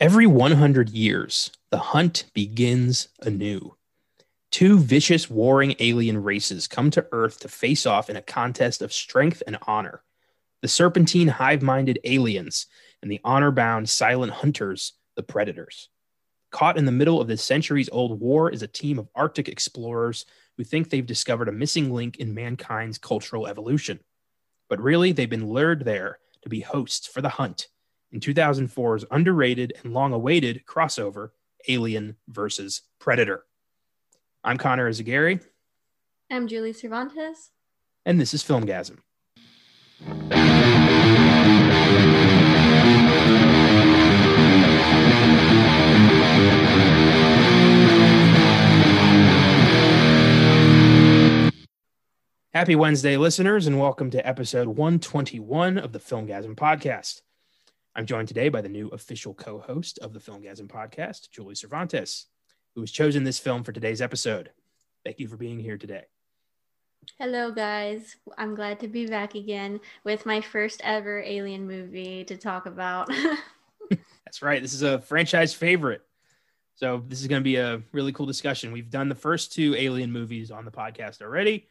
Every 100 years, the hunt begins anew. Two vicious, warring alien races come to Earth to face off in a contest of strength and honor. The serpentine, hive minded aliens and the honor bound, silent hunters, the predators. Caught in the middle of this centuries old war is a team of Arctic explorers who think they've discovered a missing link in mankind's cultural evolution. But really, they've been lured there to be hosts for the hunt in 2004's underrated and long awaited crossover Alien versus Predator. I'm Connor Eyzaguirre. I'm Julie Cervantes. And this is Filmgazm. Happy Wednesday, listeners, and welcome to episode 121 of the Filmgazm podcast. I'm joined today by the new official co host of the Filmgazm podcast, Julie Cervantes, who has chosen this film for today's episode. Thank you for being here today. Hello, guys. I'm glad to be back again with my first ever alien movie to talk about. That's right. This is a franchise favorite. So, this is going to be a really cool discussion. We've done the first two alien movies on the podcast already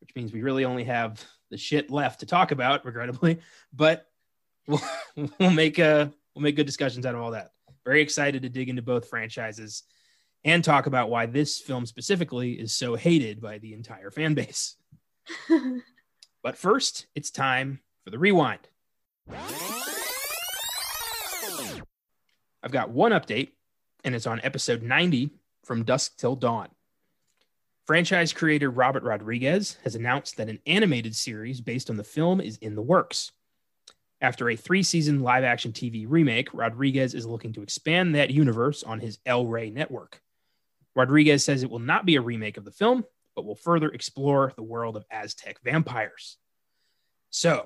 which means we really only have the shit left to talk about, regrettably. But we'll, we'll make a uh, we'll make good discussions out of all that. Very excited to dig into both franchises and talk about why this film specifically is so hated by the entire fan base. but first, it's time for the rewind. I've got one update, and it's on episode 90 from Dusk Till Dawn. Franchise creator Robert Rodriguez has announced that an animated series based on the film is in the works. After a three season live action TV remake, Rodriguez is looking to expand that universe on his El Rey network. Rodriguez says it will not be a remake of the film, but will further explore the world of Aztec vampires. So,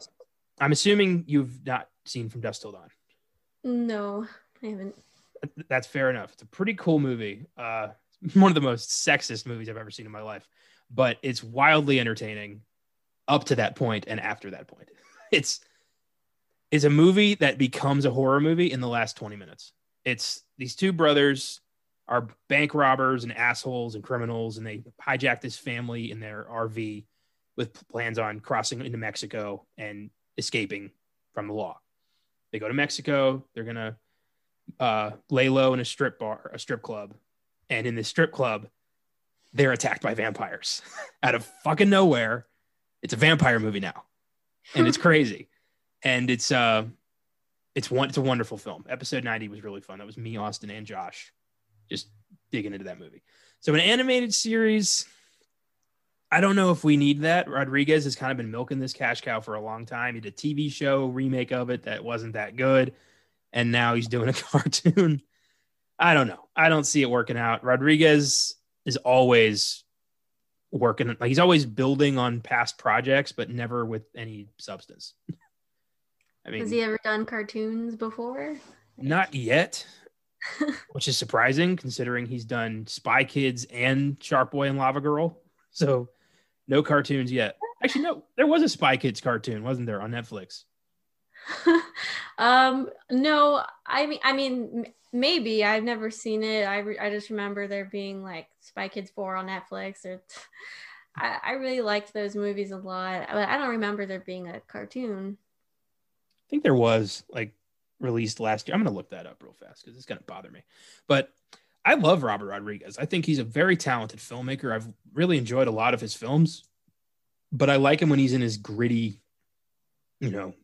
I'm assuming you've not seen From Dusk Till Dawn. No, I haven't. That's fair enough. It's a pretty cool movie. Uh, one of the most sexist movies I've ever seen in my life, but it's wildly entertaining up to that point and after that point. It's it's a movie that becomes a horror movie in the last 20 minutes. It's these two brothers are bank robbers and assholes and criminals and they hijack this family in their RV with plans on crossing into Mexico and escaping from the law. They go to Mexico, they're going to uh, lay low in a strip bar, a strip club and in this strip club, they're attacked by vampires out of fucking nowhere. It's a vampire movie now, and it's crazy, and it's uh, it's one it's a wonderful film. Episode ninety was really fun. That was me, Austin, and Josh, just digging into that movie. So an animated series. I don't know if we need that. Rodriguez has kind of been milking this cash cow for a long time. He did a TV show remake of it that wasn't that good. And now he's doing a cartoon. I don't know. I don't see it working out. Rodriguez is always working like he's always building on past projects, but never with any substance. I mean, has he ever done cartoons before? Not yet, which is surprising considering he's done Spy Kids and Shark Boy and Lava Girl. So, no cartoons yet. Actually, no, there was a Spy Kids cartoon, wasn't there, on Netflix? um, no, I mean, I mean, maybe I've never seen it. I, re- I just remember there being like Spy Kids 4 on Netflix or I, I really liked those movies a lot. But I don't remember there being a cartoon. Think there was like released last year. I'm gonna look that up real fast because it's gonna bother me. But I love Robert Rodriguez. I think he's a very talented filmmaker. I've really enjoyed a lot of his films, but I like him when he's in his gritty, you know,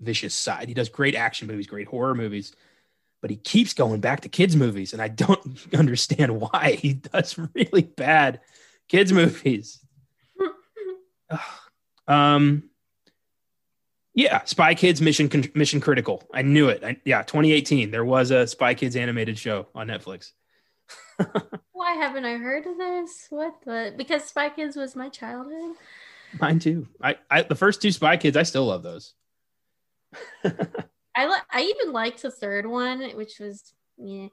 vicious side. He does great action movies, great horror movies, but he keeps going back to kids movies, and I don't understand why he does really bad kids movies. um, yeah, Spy Kids Mission Mission Critical. I knew it. I, yeah, 2018. There was a Spy Kids animated show on Netflix. Why haven't I heard of this? What the? Because Spy Kids was my childhood. Mine too. I, I the first two Spy Kids. I still love those. I li- I even liked the third one, which was yeah,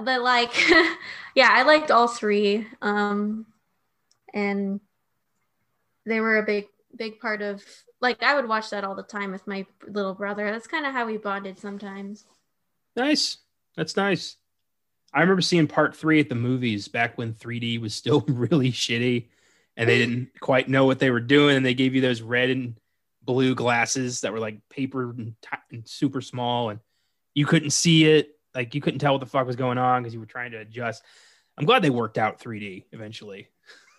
but like yeah, I liked all three. Um, and they were a big big part of like I would watch that all the time with my little brother. That's kind of how we bonded sometimes. Nice. That's nice. I remember seeing part three at the movies back when 3D was still really shitty and they didn't quite know what they were doing. And they gave you those red and blue glasses that were like paper and, t- and super small and you couldn't see it. Like you couldn't tell what the fuck was going on because you were trying to adjust. I'm glad they worked out 3D eventually.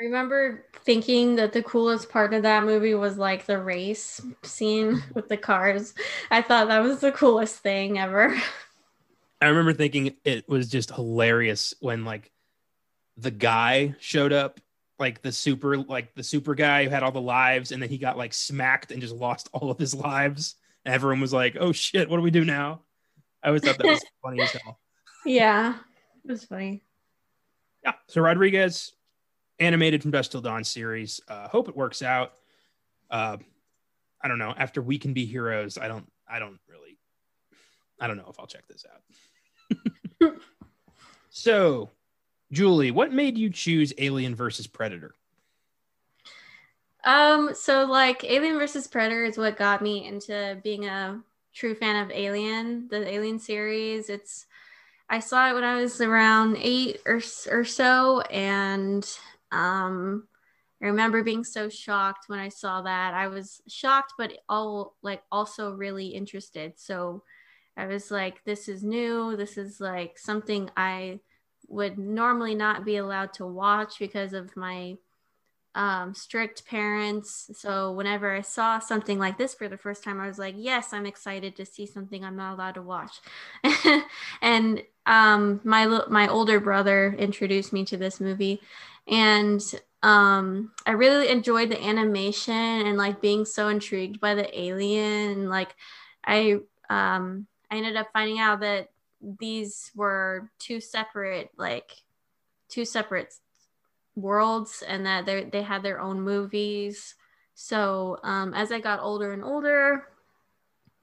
I remember thinking that the coolest part of that movie was like the race scene with the cars. I thought that was the coolest thing ever. I remember thinking it was just hilarious when like the guy showed up, like the super, like the super guy who had all the lives, and then he got like smacked and just lost all of his lives. And everyone was like, "Oh shit, what do we do now?" I always thought that was funny as hell. Yeah, it was funny. Yeah. So Rodriguez, animated from Dusk Till Dawn series. Uh, hope it works out. Uh, I don't know. After We Can Be Heroes, I don't. I don't really. I don't know if I'll check this out. so, Julie, what made you choose Alien versus Predator? Um, so like Alien versus Predator is what got me into being a true fan of Alien, the Alien series. It's I saw it when I was around eight or or so, and um, I remember being so shocked when I saw that. I was shocked, but all like also really interested. So I was like, this is new. This is like something I would normally not be allowed to watch because of my um, strict parents. So whenever I saw something like this for the first time, I was like, yes, I'm excited to see something I'm not allowed to watch. and um, my my older brother introduced me to this movie, and um i really enjoyed the animation and like being so intrigued by the alien. Like i um i ended up finding out that these were two separate like two separate worlds and that they they had their own movies. So um as i got older and older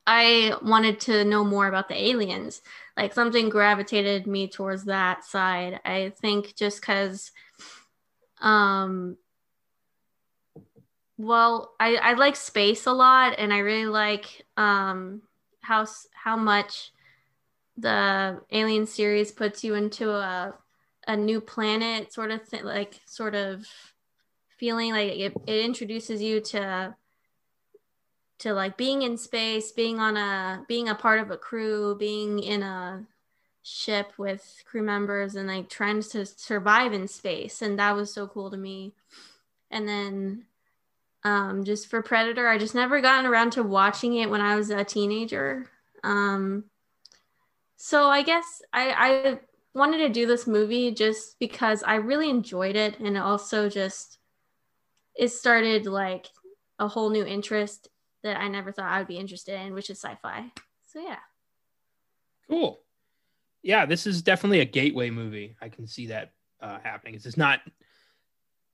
i wanted to know more about the aliens. Like something gravitated me towards that side. I think just because um, well, I, I like space a lot, and I really like um, how how much the Alien series puts you into a a new planet sort of thing, like sort of feeling like it, it introduces you to to like being in space, being on a being a part of a crew, being in a ship with crew members and like trying to survive in space and that was so cool to me. And then um, just for predator i just never gotten around to watching it when i was a teenager. Um, so i guess I, I wanted to do this movie just because i really enjoyed it and also just it started like a whole new interest that i never thought i would be interested in which is sci-fi. So yeah. Cool yeah, this is definitely a gateway movie. I can see that uh, happening. It's not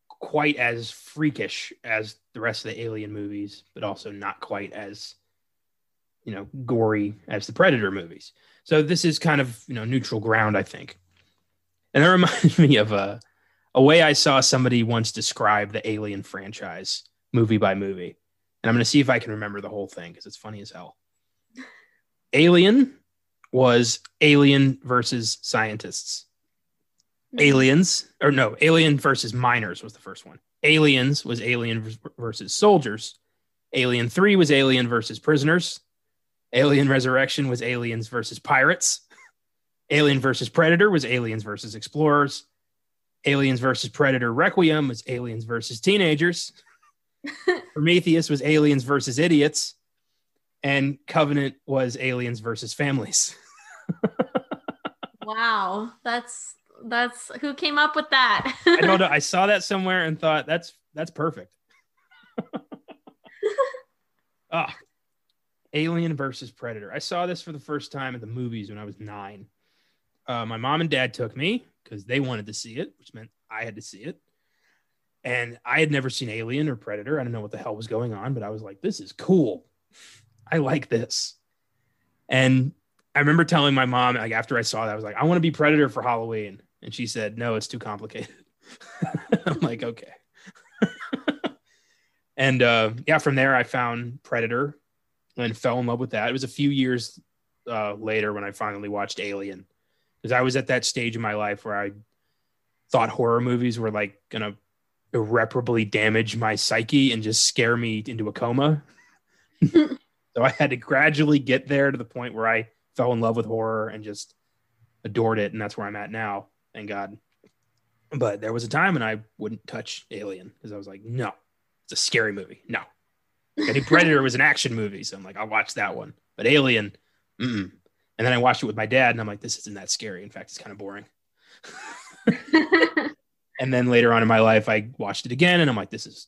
quite as freakish as the rest of the Alien movies, but also not quite as you know gory as the Predator movies. So this is kind of you know neutral ground, I think. And that reminds me of a a way I saw somebody once describe the Alien franchise movie by movie, and I'm going to see if I can remember the whole thing because it's funny as hell. Alien was Alien versus scientists. Aliens, or no, Alien versus miners was the first one. Aliens was Alien versus soldiers. Alien 3 was Alien versus prisoners. Alien Resurrection was Aliens versus pirates. Alien versus Predator was Aliens versus explorers. Aliens versus Predator Requiem was Aliens versus teenagers. Prometheus was Aliens versus idiots. And Covenant was Aliens versus families wow, that's that's who came up with that. I don't know. I saw that somewhere and thought that's that's perfect. Ah, oh, Alien versus Predator. I saw this for the first time at the movies when I was nine. Uh, my mom and dad took me because they wanted to see it, which meant I had to see it. And I had never seen Alien or Predator. I don't know what the hell was going on, but I was like, this is cool. I like this. And I remember telling my mom, like after I saw that, I was like, I want to be Predator for Halloween. And she said, No, it's too complicated. I'm like, okay. and uh, yeah, from there I found Predator and fell in love with that. It was a few years uh, later when I finally watched Alien, because I was at that stage in my life where I thought horror movies were like gonna irreparably damage my psyche and just scare me into a coma. so I had to gradually get there to the point where I fell in love with horror and just adored it, and that's where I'm at now. Thank God. But there was a time when I wouldn't touch Alien because I was like, no, it's a scary movie. No. I knew Predator was an action movie, so I'm like, I'll watch that one. But Alien, mm-mm. and then I watched it with my dad, and I'm like, this isn't that scary. In fact, it's kind of boring. and then later on in my life, I watched it again, and I'm like, this is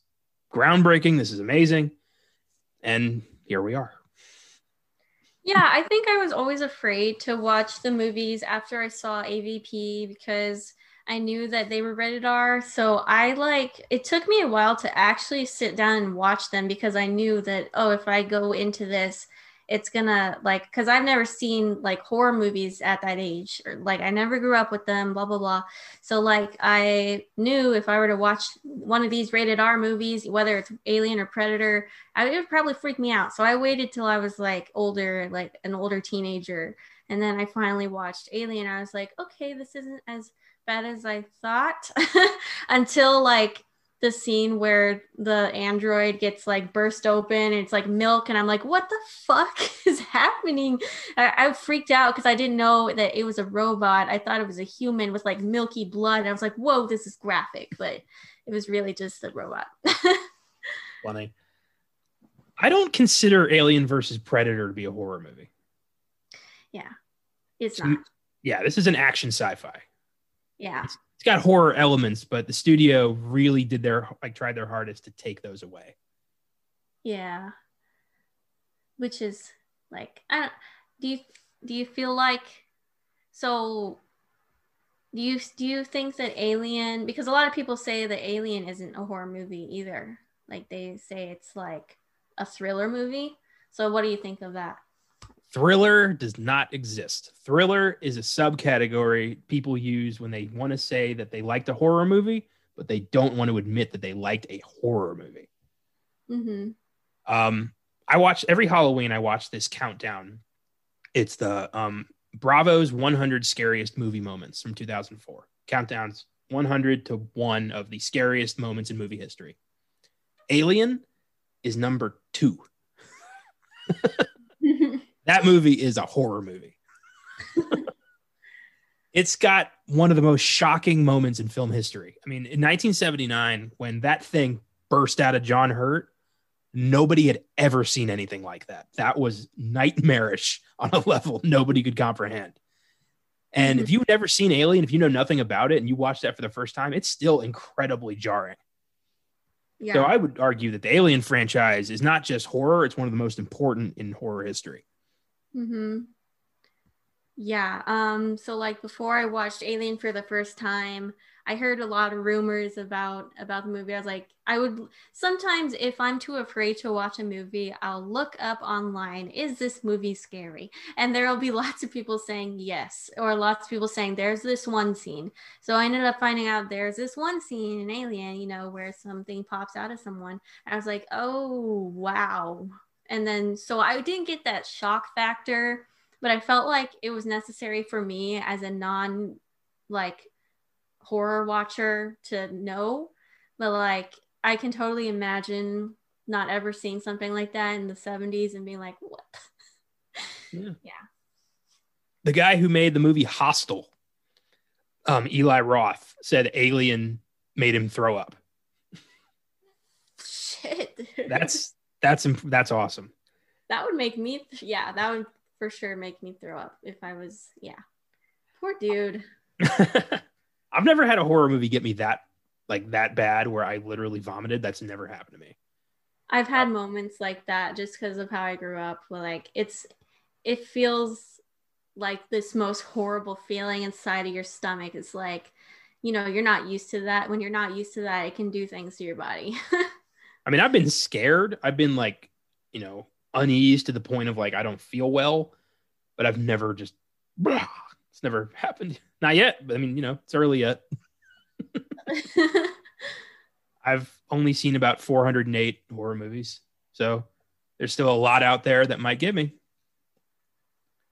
groundbreaking. This is amazing. And here we are. Yeah, I think I was always afraid to watch the movies after I saw AVP because I knew that they were rated R. So I like it took me a while to actually sit down and watch them because I knew that oh, if I go into this, it's gonna like because I've never seen like horror movies at that age or like I never grew up with them, blah blah blah. So like I knew if I were to watch one of these rated R movies, whether it's Alien or Predator, I, it would probably freak me out. So I waited till I was like older, like an older teenager, and then I finally watched Alien. I was like, okay, this isn't as bad as I thought until like the scene where the android gets like burst open and it's like milk and i'm like what the fuck is happening? I, I freaked out because i didn't know that it was a robot. I thought it was a human with like milky blood and i was like whoa this is graphic but it was really just a robot. Funny. I don't consider alien versus predator to be a horror movie. Yeah. It's not. yeah this is an action sci-fi. Yeah. It's got horror elements, but the studio really did their like tried their hardest to take those away. Yeah. Which is like I don't do you do you feel like so do you do you think that Alien because a lot of people say that Alien isn't a horror movie either. Like they say it's like a thriller movie. So what do you think of that? Thriller does not exist. Thriller is a subcategory people use when they want to say that they liked a horror movie, but they don't want to admit that they liked a horror movie. Mm-hmm. Um, I watch every Halloween. I watch this countdown. It's the um, Bravo's 100 scariest movie moments from 2004. Countdowns 100 to one of the scariest moments in movie history. Alien is number two. That movie is a horror movie. it's got one of the most shocking moments in film history. I mean, in 1979, when that thing burst out of John Hurt, nobody had ever seen anything like that. That was nightmarish on a level nobody could comprehend. And if you've never seen Alien, if you know nothing about it and you watch that for the first time, it's still incredibly jarring. Yeah. So I would argue that the Alien franchise is not just horror, it's one of the most important in horror history. Mm-hmm. Yeah. Um, so like before I watched Alien for the first time, I heard a lot of rumors about about the movie. I was like, I would sometimes if I'm too afraid to watch a movie, I'll look up online, is this movie scary? And there'll be lots of people saying yes, or lots of people saying there's this one scene. So I ended up finding out there's this one scene in Alien, you know, where something pops out of someone. And I was like, oh wow, and then, so I didn't get that shock factor, but I felt like it was necessary for me as a non like horror watcher to know. But like, I can totally imagine not ever seeing something like that in the 70s and being like, what? Yeah. yeah. The guy who made the movie Hostel, um, Eli Roth, said Alien made him throw up. Shit. Dude. That's that's that's awesome. That would make me yeah, that would for sure make me throw up if I was yeah. Poor dude. I've never had a horror movie get me that like that bad where I literally vomited. That's never happened to me. I've had moments like that just because of how I grew up. Where like it's it feels like this most horrible feeling inside of your stomach. It's like, you know, you're not used to that. When you're not used to that, it can do things to your body. I mean, I've been scared. I've been like, you know, unease to the point of like I don't feel well, but I've never just blah, it's never happened. Not yet. But I mean, you know, it's early yet. I've only seen about 408 horror movies. So there's still a lot out there that might get me.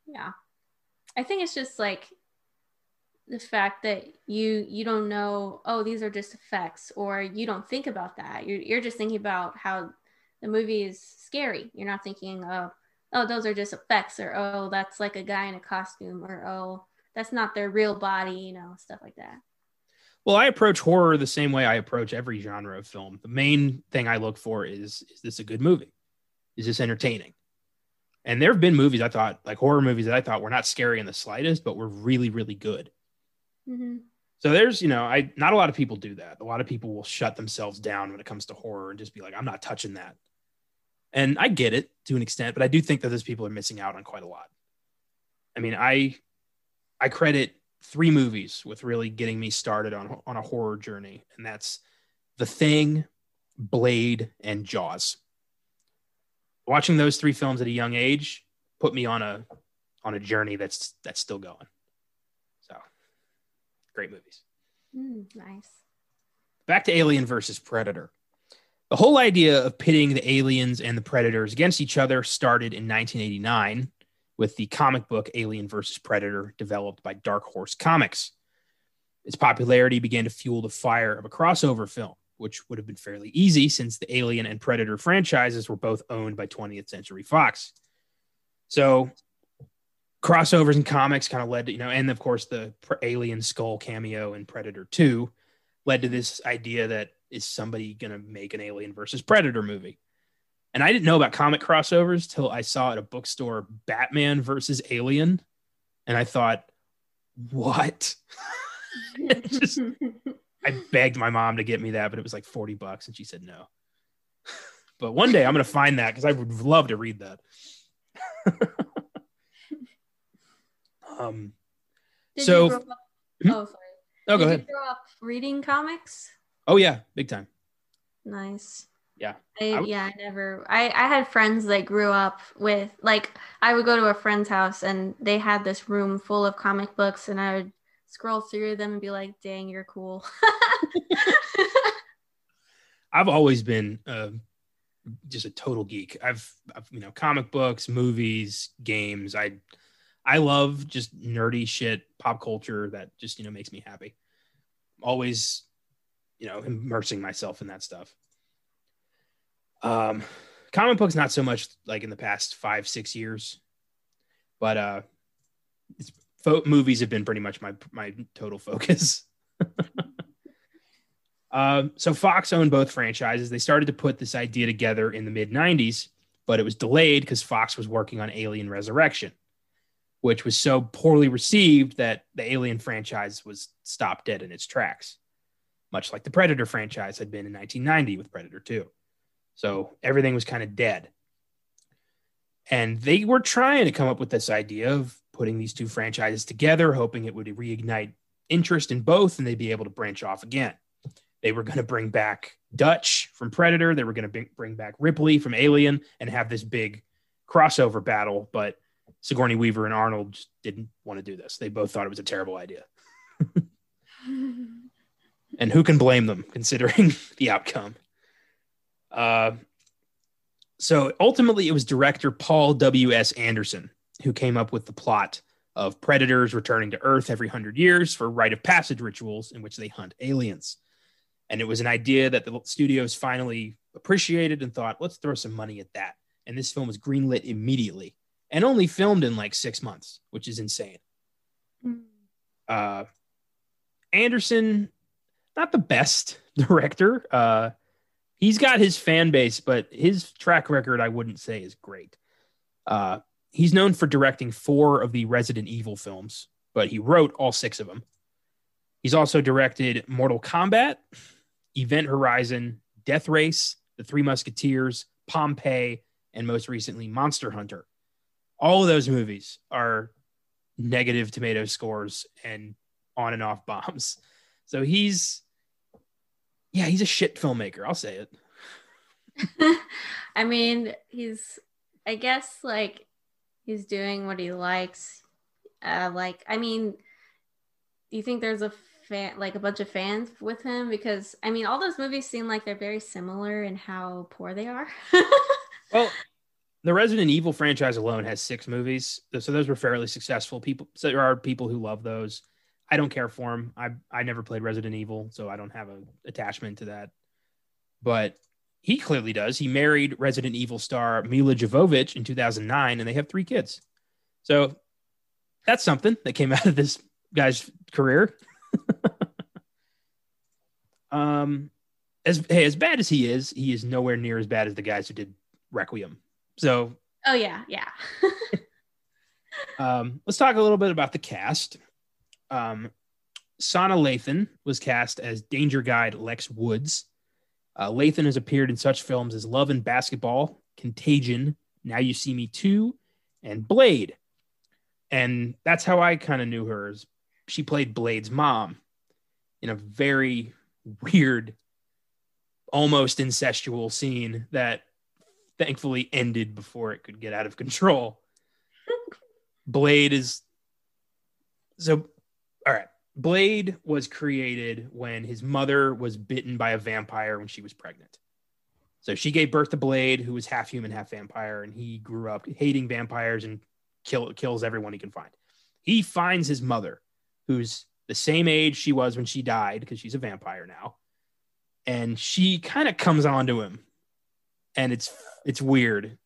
Yeah. I think it's just like the fact that you you don't know oh these are just effects or you don't think about that. You're, you're just thinking about how the movie is scary. You're not thinking oh oh those are just effects or oh that's like a guy in a costume or oh that's not their real body you know stuff like that. Well i approach horror the same way i approach every genre of film. The main thing i look for is is this a good movie? Is this entertaining? And there have been movies i thought like horror movies that i thought were not scary in the slightest but were really really good mm-hmm. So there's, you know, I not a lot of people do that. A lot of people will shut themselves down when it comes to horror and just be like, I'm not touching that. And I get it to an extent, but I do think that those people are missing out on quite a lot. I mean, I I credit three movies with really getting me started on on a horror journey, and that's The Thing, Blade, and Jaws. Watching those three films at a young age put me on a on a journey that's that's still going. Great movies. Mm, nice. Back to Alien versus Predator. The whole idea of pitting the aliens and the predators against each other started in 1989 with the comic book Alien versus Predator developed by Dark Horse Comics. Its popularity began to fuel the fire of a crossover film, which would have been fairly easy since the Alien and Predator franchises were both owned by 20th Century Fox. So crossovers and comics kind of led to, you know, and of course the alien skull cameo in Predator 2 led to this idea that is somebody going to make an alien versus Predator movie? And I didn't know about comic crossovers till I saw at a bookstore Batman versus Alien. And I thought, what? just, I begged my mom to get me that, but it was like 40 bucks. And she said no. but one day I'm going to find that because I would love to read that. Um, Did so, up, hmm? oh, sorry. Oh, go Did ahead. You grow up reading comics? Oh yeah, big time. Nice. Yeah. I, yeah, I never. I I had friends that grew up with like I would go to a friend's house and they had this room full of comic books and I would scroll through them and be like, "Dang, you're cool." I've always been uh, just a total geek. I've, I've, you know, comic books, movies, games. I I love just nerdy shit, pop culture that just, you know, makes me happy. Always, you know, immersing myself in that stuff. Um, comic books, not so much like in the past five, six years, but uh, it's, fo- movies have been pretty much my my total focus. uh, so Fox owned both franchises. They started to put this idea together in the mid '90s, but it was delayed because Fox was working on Alien Resurrection which was so poorly received that the Alien franchise was stopped dead in its tracks, much like the Predator franchise had been in 1990 with Predator 2. So everything was kind of dead. And they were trying to come up with this idea of putting these two franchises together, hoping it would reignite interest in both and they'd be able to branch off again. They were going to bring back Dutch from Predator, they were going to bring back Ripley from Alien and have this big crossover battle, but Sigourney Weaver and Arnold didn't want to do this. They both thought it was a terrible idea. and who can blame them considering the outcome? Uh, so ultimately, it was director Paul W.S. Anderson who came up with the plot of predators returning to Earth every hundred years for rite of passage rituals in which they hunt aliens. And it was an idea that the studios finally appreciated and thought, let's throw some money at that. And this film was greenlit immediately and only filmed in like six months, which is insane. Mm. Uh, Anderson, not the best director. Uh, he's got his fan base, but his track record, I wouldn't say, is great. Uh, he's known for directing four of the Resident Evil films, but he wrote all six of them. He's also directed Mortal Kombat, Event Horizon, Death Race, The Three Musketeers, Pompeii, and most recently Monster Hunter all of those movies are negative tomato scores and on and off bombs. So he's, yeah, he's a shit filmmaker. I'll say it. I mean, he's, I guess, like, he's doing what he likes. Uh, like, I mean, do you think there's a fan, like a bunch of fans with him? Because, I mean, all those movies seem like they're very similar in how poor they are. well, the Resident Evil franchise alone has six movies, so those were fairly successful. People, so there are people who love those. I don't care for them. I I never played Resident Evil, so I don't have an attachment to that. But he clearly does. He married Resident Evil star Milla Jovovich in 2009, and they have three kids. So that's something that came out of this guy's career. um, as hey, as bad as he is, he is nowhere near as bad as the guys who did Requiem. So, oh yeah, yeah. um, let's talk a little bit about the cast. Um, Sanaa Lathan was cast as Danger Guide Lex Woods. Uh, Lathan has appeared in such films as Love and Basketball, Contagion, Now You See Me Too, and Blade. And that's how I kind of knew her. As she played Blade's mom in a very weird, almost incestual scene that thankfully ended before it could get out of control. Blade is so all right. Blade was created when his mother was bitten by a vampire when she was pregnant. So she gave birth to Blade, who was half human, half vampire, and he grew up hating vampires and kill, kills everyone he can find. He finds his mother, who's the same age she was when she died because she's a vampire now, and she kind of comes on to him, and it's it's weird,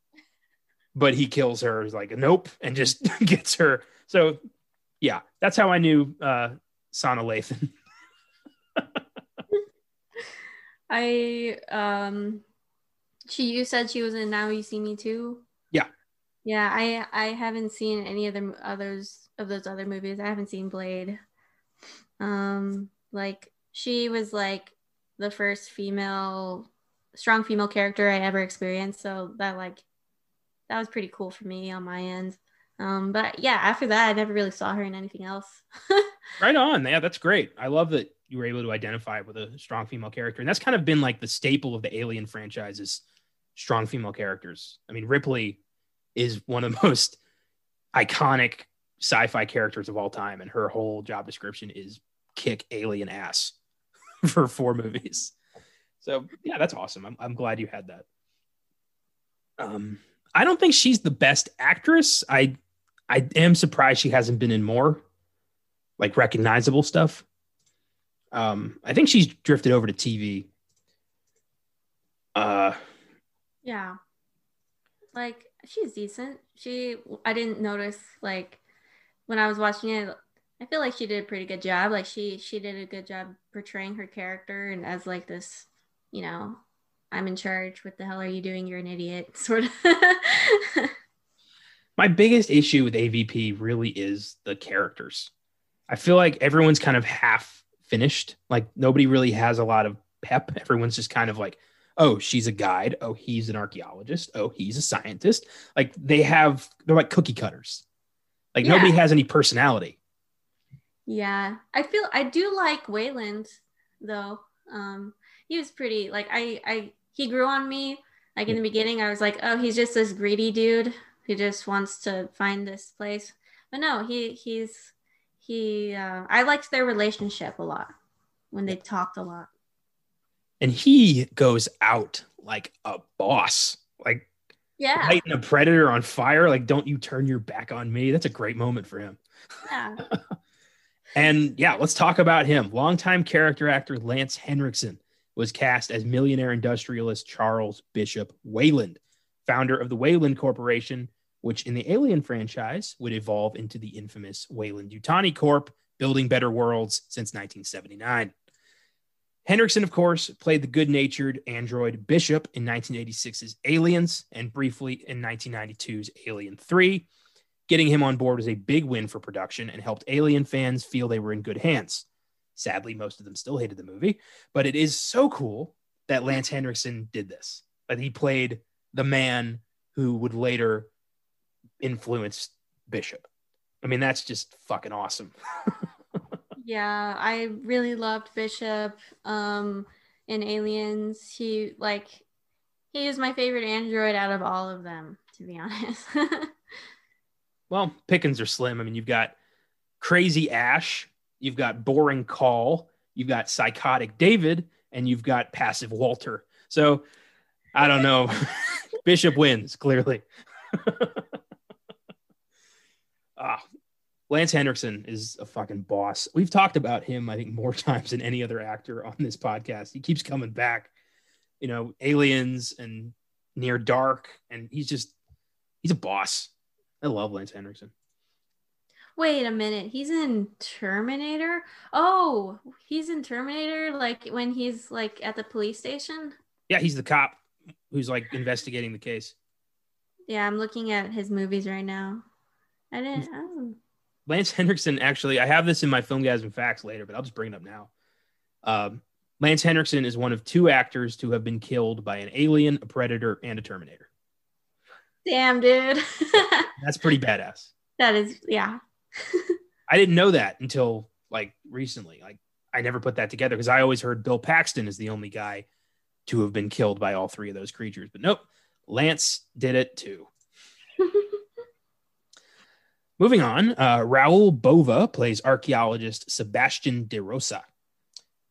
but he kills her. He's like, nope, and just gets her. So yeah, that's how I knew uh, Sanaa Lathan. I um she you said she was in Now You See Me Too. Yeah. Yeah, I I haven't seen any of the others of those other movies. I haven't seen Blade. Um like she was like the first female strong female character I ever experienced, so that like that was pretty cool for me on my end. Um, but yeah, after that, I never really saw her in anything else. right on. Yeah, that's great. I love that you were able to identify with a strong female character. And that's kind of been like the staple of the Alien franchises strong female characters. I mean, Ripley is one of the most iconic sci fi characters of all time. And her whole job description is kick alien ass for four movies. So, yeah, that's awesome. I'm, I'm glad you had that. Um, I don't think she's the best actress. I I am surprised she hasn't been in more like recognizable stuff. Um, I think she's drifted over to TV. Uh, yeah, like she's decent. She, I didn't notice like when I was watching it. I feel like she did a pretty good job. Like she, she did a good job portraying her character and as like this, you know, I'm in charge. What the hell are you doing? You're an idiot, sort of. My biggest issue with AVP really is the characters. I feel like everyone's kind of half finished. Like nobody really has a lot of pep. Everyone's just kind of like, oh, she's a guide. Oh, he's an archaeologist. Oh, he's a scientist. Like they have, they're like cookie cutters. Like yeah. nobody has any personality. Yeah. I feel, I do like Weyland though. Um, he was pretty, like, I, I, he grew on me. Like in the beginning, I was like, oh, he's just this greedy dude who just wants to find this place. But no, he he's he. Uh, I liked their relationship a lot when they talked a lot. And he goes out like a boss, like yeah, lighting a predator on fire. Like, don't you turn your back on me? That's a great moment for him. Yeah. and yeah, let's talk about him. Longtime character actor Lance Henriksen was cast as millionaire industrialist Charles Bishop Weyland, founder of the Weyland Corporation, which in the Alien franchise would evolve into the infamous Weyland Yutani Corp, building better worlds since 1979. Henriksen, of course, played the good natured android Bishop in 1986's Aliens and briefly in 1992's Alien 3. Getting him on board was a big win for production and helped Alien fans feel they were in good hands. Sadly, most of them still hated the movie, but it is so cool that Lance Henriksen did this. That he played the man who would later influence Bishop. I mean, that's just fucking awesome. yeah, I really loved Bishop um, in Aliens. He like he is my favorite android out of all of them, to be honest. well, pickings are slim. I mean, you've got crazy Ash, you've got boring Call, you've got psychotic David, and you've got passive Walter. So I don't know. Bishop wins clearly. ah, Lance Henriksen is a fucking boss. We've talked about him, I think, more times than any other actor on this podcast. He keeps coming back. You know, Aliens and Near Dark, and he's just he's a boss. I love Lance Henriksen. Wait a minute. He's in Terminator? Oh, he's in Terminator like when he's like at the police station? Yeah, he's the cop who's like investigating the case. Yeah, I'm looking at his movies right now. I didn't oh. Lance Henriksen actually, I have this in my film guys and facts later, but I'll just bring it up now. Um, Lance Henriksen is one of two actors to have been killed by an alien, a predator, and a Terminator. Damn, dude. That's pretty badass. That is, yeah. I didn't know that until like recently. Like I never put that together because I always heard Bill Paxton is the only guy to have been killed by all three of those creatures. But nope, Lance did it too. Moving on, uh, Raoul Bova plays archaeologist Sebastian De Rosa.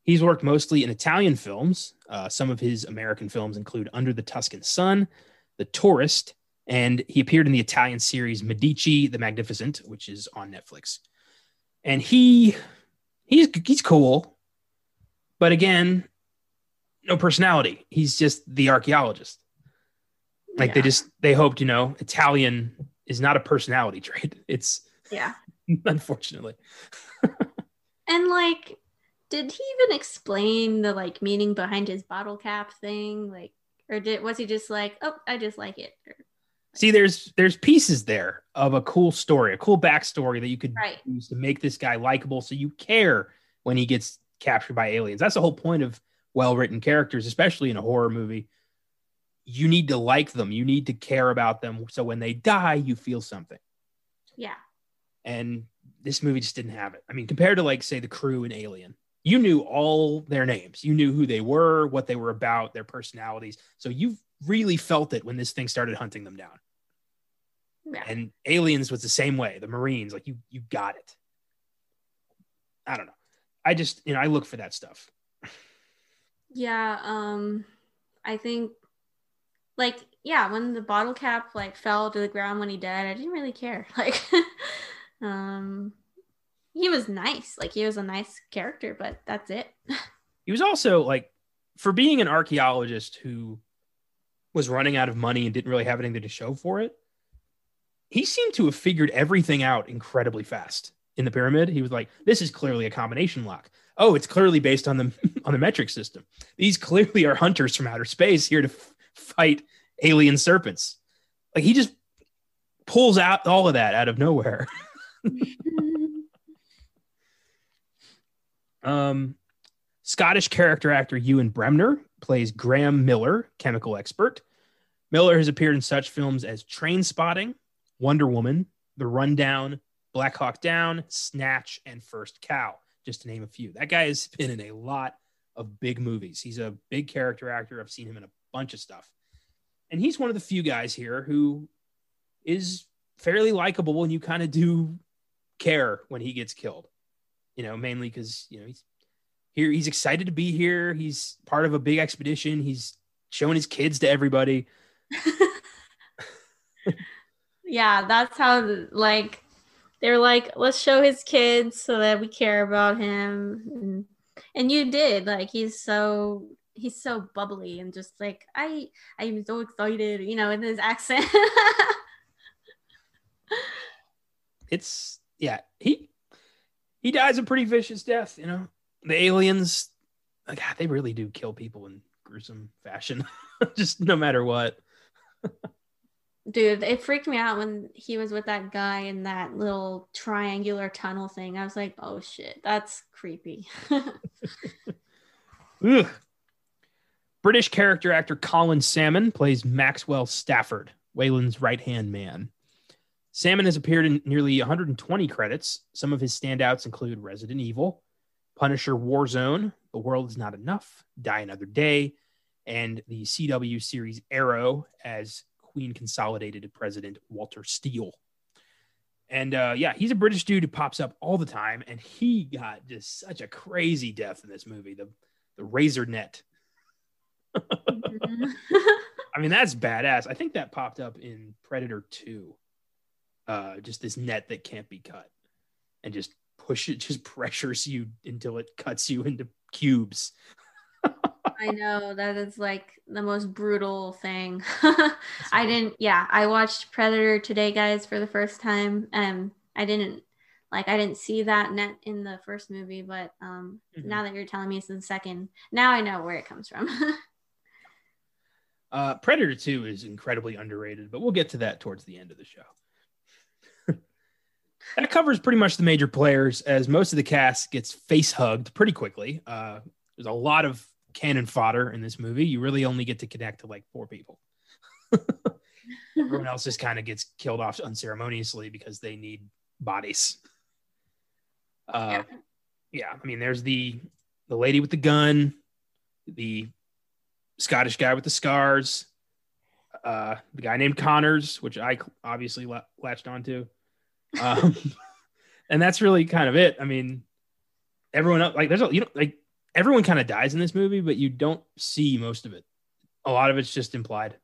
He's worked mostly in Italian films. Uh, some of his American films include Under the Tuscan Sun, The Tourist, and he appeared in the Italian series Medici the Magnificent, which is on Netflix. And he he's he's cool, but again, no personality. He's just the archaeologist. Like yeah. they just they hoped, you know, Italian is not a personality trait. It's yeah, unfortunately. and like, did he even explain the like meaning behind his bottle cap thing? Like, or did was he just like, oh, I just like it? Or, See, there's there's pieces there of a cool story, a cool backstory that you could right. use to make this guy likable, so you care when he gets captured by aliens. That's the whole point of well written characters, especially in a horror movie. You need to like them. You need to care about them. So when they die, you feel something. Yeah. And this movie just didn't have it. I mean, compared to like say the crew in Alien, you knew all their names. You knew who they were, what they were about, their personalities. So you really felt it when this thing started hunting them down. Yeah. And Aliens was the same way. The Marines, like you, you got it. I don't know. I just, you know, I look for that stuff. Yeah. Um, I think, like, yeah, when the bottle cap like fell to the ground when he died, I didn't really care. Like, um, he was nice. Like, he was a nice character, but that's it. he was also like, for being an archaeologist who was running out of money and didn't really have anything to show for it he seemed to have figured everything out incredibly fast in the pyramid. He was like, this is clearly a combination lock. Oh, it's clearly based on the on the metric system. These clearly are hunters from outer space here to f- fight alien serpents. Like he just pulls out all of that out of nowhere. um, Scottish character actor Ewan Bremner plays Graham Miller, chemical expert. Miller has appeared in such films as Trainspotting, Wonder Woman, The Rundown, Black Hawk Down, Snatch, and First Cow, just to name a few. That guy has been in a lot of big movies. He's a big character actor. I've seen him in a bunch of stuff. And he's one of the few guys here who is fairly likable and you kind of do care when he gets killed. You know, mainly because, you know, he's here, he's excited to be here. He's part of a big expedition. He's showing his kids to everybody. yeah, that's how like they're like, let's show his kids so that we care about him. And, and you did. Like he's so he's so bubbly and just like I I'm so excited, you know, in his accent. it's yeah, he he dies a pretty vicious death, you know. The aliens like God, they really do kill people in gruesome fashion. just no matter what. Dude, it freaked me out when he was with that guy in that little triangular tunnel thing. I was like, oh shit, that's creepy. British character actor Colin Salmon plays Maxwell Stafford, Weyland's right hand man. Salmon has appeared in nearly 120 credits. Some of his standouts include Resident Evil, Punisher Warzone, The World Is Not Enough, Die Another Day, and the CW series Arrow as Queen Consolidated President Walter Steele. And uh, yeah, he's a British dude who pops up all the time, and he got just such a crazy death in this movie. The the razor net. I mean, that's badass. I think that popped up in Predator 2. Uh, just this net that can't be cut and just push it, just pressures you until it cuts you into cubes. I know that is like the most brutal thing. I didn't, yeah, I watched Predator today, guys, for the first time. And I didn't like I didn't see that net in the first movie, but um mm-hmm. now that you're telling me it's in the second, now I know where it comes from. uh Predator 2 is incredibly underrated, but we'll get to that towards the end of the show. that covers pretty much the major players as most of the cast gets face hugged pretty quickly. Uh there's a lot of cannon fodder in this movie. You really only get to connect to like four people. Everyone else just kind of gets killed off unceremoniously because they need bodies. Uh, yeah. yeah, I mean, there's the the lady with the gun, the Scottish guy with the scars, uh, the guy named Connors, which I obviously la- latched onto, um, and that's really kind of it. I mean, everyone else, like, there's a you know, like everyone kind of dies in this movie, but you don't see most of it. A lot of it's just implied.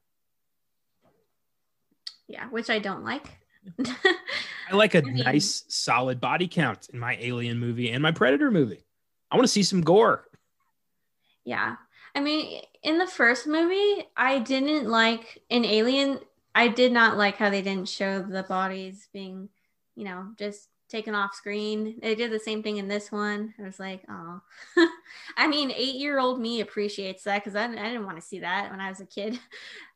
Yeah, which I don't like. I like a I mean, nice, solid body count in my Alien movie and my Predator movie. I want to see some gore. Yeah. I mean, in the first movie, I didn't like in Alien, I did not like how they didn't show the bodies being, you know, just taken off screen. They did the same thing in this one. I was like, oh, I mean, eight year old me appreciates that because I, I, didn't want to see that when I was a kid.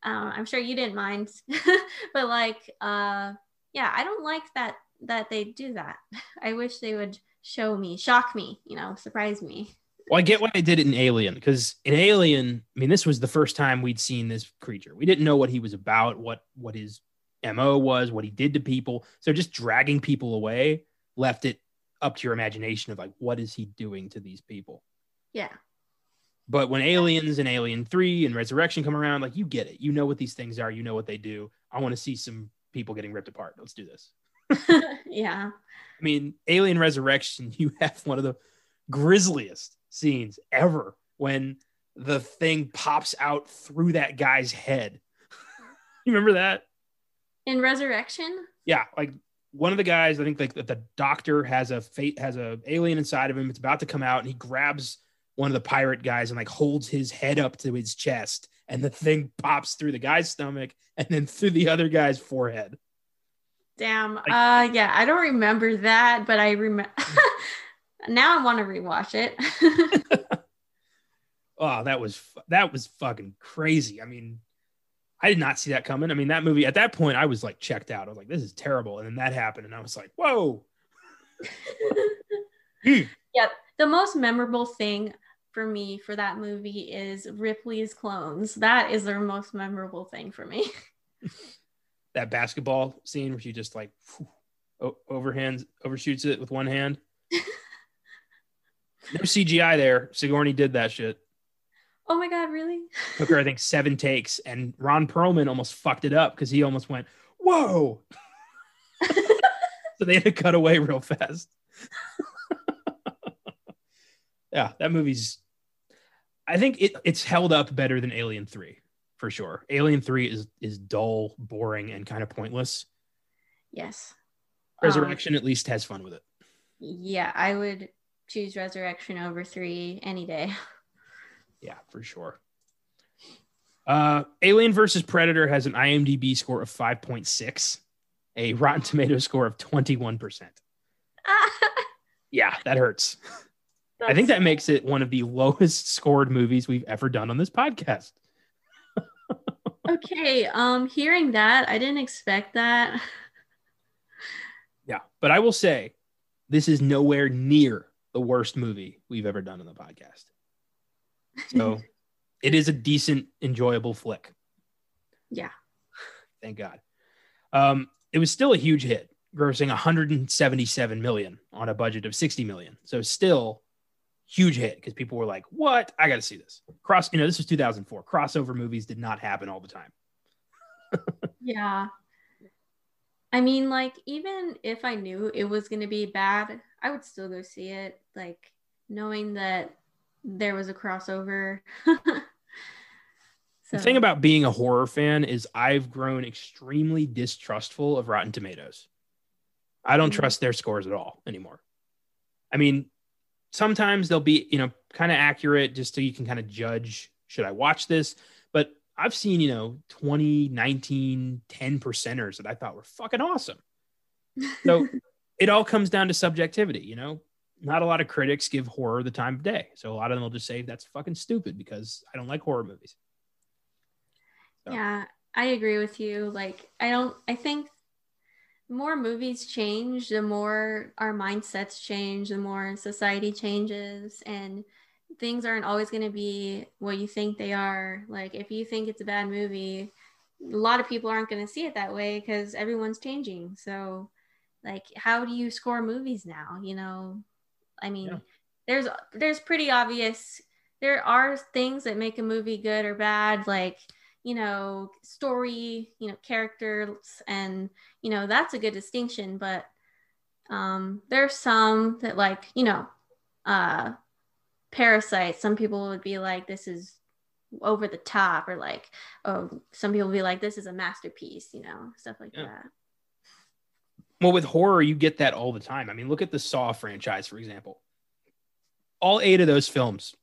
Um, I'm sure you didn't mind, but like, uh, yeah, I don't like that that they do that. I wish they would show me, shock me, you know, surprise me. Well, I get why they did it in Alien because in Alien, I mean, this was the first time we'd seen this creature. We didn't know what he was about, what what his mo was, what he did to people. So just dragging people away left it up to your imagination of like, what is he doing to these people? Yeah. But when Aliens and Alien Three and Resurrection come around, like you get it. You know what these things are. You know what they do. I want to see some people getting ripped apart. Let's do this. yeah. I mean, Alien Resurrection, you have one of the grisliest scenes ever when the thing pops out through that guy's head. you remember that? In Resurrection? Yeah, like one of the guys, I think like the doctor has a fate has a alien inside of him. It's about to come out, and he grabs one of the pirate guys and like holds his head up to his chest, and the thing pops through the guy's stomach and then through the other guy's forehead. Damn. Like, uh yeah, I don't remember that, but I remember now I want to rewatch it. oh, that was that was fucking crazy. I mean, I did not see that coming. I mean, that movie at that point, I was like checked out. I was like, this is terrible. And then that happened, and I was like, whoa. hmm. Yep. The most memorable thing for me for that movie is Ripley's clones. That is the most memorable thing for me. that basketball scene where she just like whew, overhands overshoots it with one hand. no CGI there. Sigourney did that shit. Oh my god, really? Took her, I think, seven takes, and Ron Perlman almost fucked it up because he almost went, "Whoa!" so they had to cut away real fast. yeah, that movie's. I think it it's held up better than Alien Three, for sure. Alien Three is is dull, boring, and kind of pointless. Yes. Resurrection um, at least has fun with it. Yeah, I would choose Resurrection over three any day. Yeah, for sure. Uh, Alien versus Predator has an IMDb score of 5.6, a Rotten Tomato score of 21%. yeah, that hurts. That's... I think that makes it one of the lowest scored movies we've ever done on this podcast. okay, um hearing that, I didn't expect that. yeah, but I will say this is nowhere near the worst movie we've ever done on the podcast. So it is a decent, enjoyable flick. Yeah. Thank God. Um, it was still a huge hit, grossing 177 million on a budget of 60 million. So still huge hit because people were like, "What? I got to see this." Cross, you know, this was 2004. Crossover movies did not happen all the time. yeah. I mean, like even if I knew it was going to be bad, I would still go see it like knowing that there was a crossover. The thing about being a horror fan is I've grown extremely distrustful of Rotten Tomatoes. I don't Mhm. trust their scores at all anymore. I mean, sometimes they'll be, you know, kind of accurate just so you can kind of judge should I watch this? But I've seen, you know, 20, 19, 10 percenters that I thought were fucking awesome. So it all comes down to subjectivity, you know. Not a lot of critics give horror the time of day. So a lot of them will just say that's fucking stupid because I don't like horror movies. So- Yeah, I agree with you. Like, I don't, I think the more movies change, the more our mindsets change, the more society changes, and things aren't always going to be what you think they are. Like, if you think it's a bad movie, a lot of people aren't going to see it that way because everyone's changing. So, like, how do you score movies now? You know, I mean, Yeah. there's there's pretty obvious. There are things that make a movie good or bad, like you know, story, you know, characters, and you know that's a good distinction. But um, there's some that like you know, uh, Parasite. Some people would be like, this is over the top, or like, oh, some people would be like, this is a masterpiece. You know, stuff like Yeah. that. Well, with horror, you get that all the time. I mean, look at the Saw franchise, for example. All eight of those films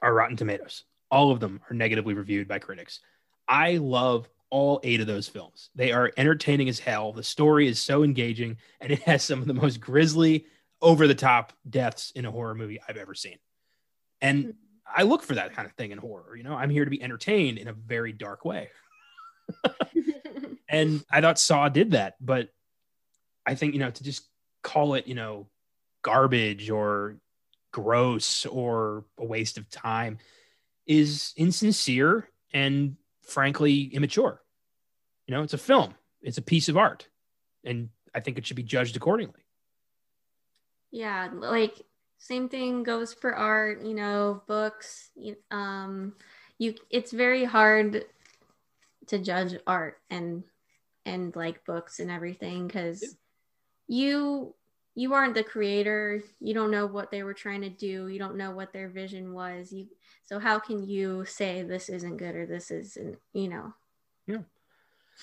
are Rotten Tomatoes. All of them are negatively reviewed by critics. I love all eight of those films. They are entertaining as hell. The story is so engaging, and it has some of the most grisly, over the top deaths in a horror movie I've ever seen. And I look for that kind of thing in horror. You know, I'm here to be entertained in a very dark way. And I thought Saw did that, but I think, you know, to just call it, you know, garbage or gross or a waste of time is insincere and frankly immature. You know, it's a film, it's a piece of art, and I think it should be judged accordingly. Yeah, like same thing goes for art, you know, books. Um, you it's very hard to judge art and and like books and everything because you you aren't the creator. You don't know what they were trying to do. You don't know what their vision was. You so how can you say this isn't good or this isn't, you know? yeah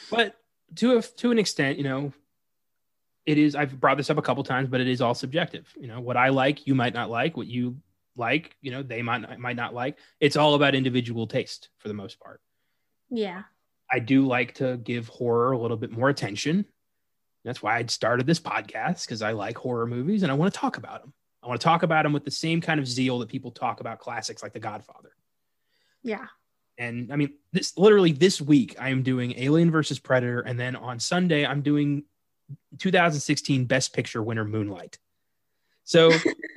But to a, to an extent, you know, it is. I've brought this up a couple times, but it is all subjective. You know, what I like, you might not like. What you like, you know, they might not, might not like. It's all about individual taste for the most part. Yeah. I do like to give horror a little bit more attention. That's why I started this podcast because I like horror movies and I want to talk about them. I want to talk about them with the same kind of zeal that people talk about classics like The Godfather. Yeah. And I mean, this literally this week I am doing Alien versus Predator, and then on Sunday I'm doing 2016 Best Picture winner Moonlight. So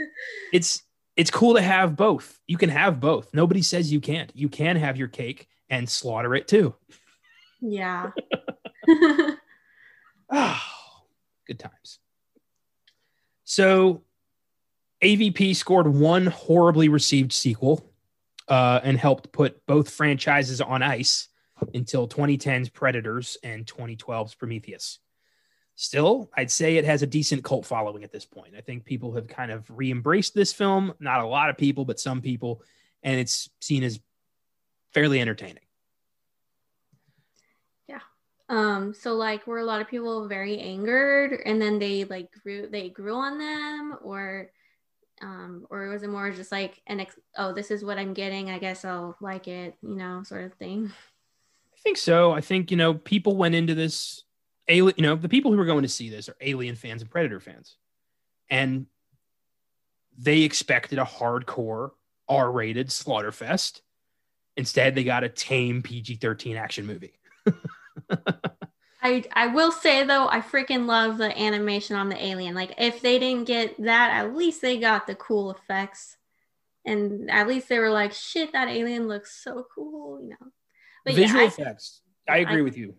it's it's cool to have both. You can have both. Nobody says you can't. You can have your cake and slaughter it too. Yeah. Oh, good times. So AVP scored one horribly received sequel uh, and helped put both franchises on ice until 2010's Predators and 2012's Prometheus. Still, I'd say it has a decent cult following at this point. I think people have kind of re embraced this film. Not a lot of people, but some people. And it's seen as fairly entertaining. Um, so like were a lot of people very angered and then they like grew they grew on them or um or was it more just like an ex- oh this is what I'm getting, I guess I'll like it, you know, sort of thing. I think so. I think, you know, people went into this alien, you know, the people who were going to see this are alien fans and predator fans. And they expected a hardcore R-rated slaughterfest. Instead, they got a tame PG-13 action movie. I I will say though, I freaking love the animation on the alien. Like if they didn't get that, at least they got the cool effects. And at least they were like, shit, that alien looks so cool, you know. But visual yeah, I- effects. I agree I- with you.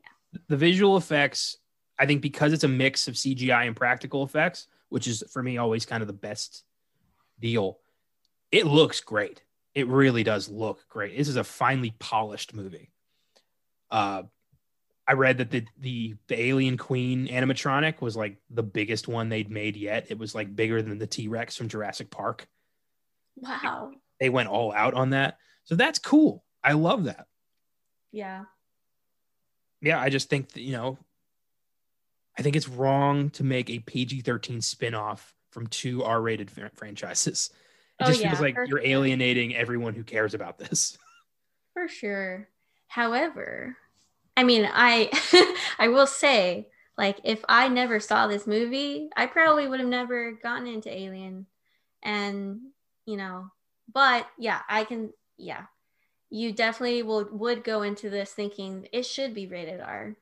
Yeah. The visual effects, I think because it's a mix of CGI and practical effects, which is for me always kind of the best deal, it looks great. It really does look great. This is a finely polished movie. Uh, I read that the, the the Alien Queen animatronic was like the biggest one they'd made yet. It was like bigger than the T Rex from Jurassic Park wow. they went all out on that. So that's cool. I love that. Yeah. Yeah, I just think that, you know, I think it's wrong to make a PG 13 spin-off from two R-rated fr- franchises. It Oh, just yeah, feels like you're sure. alienating everyone who cares about this. For sure. However, I mean, I I will say, like, if I never saw this movie, I probably would have never gotten into Alien. And, you know, but yeah, I can yeah. You definitely will would go into this thinking it should be rated R.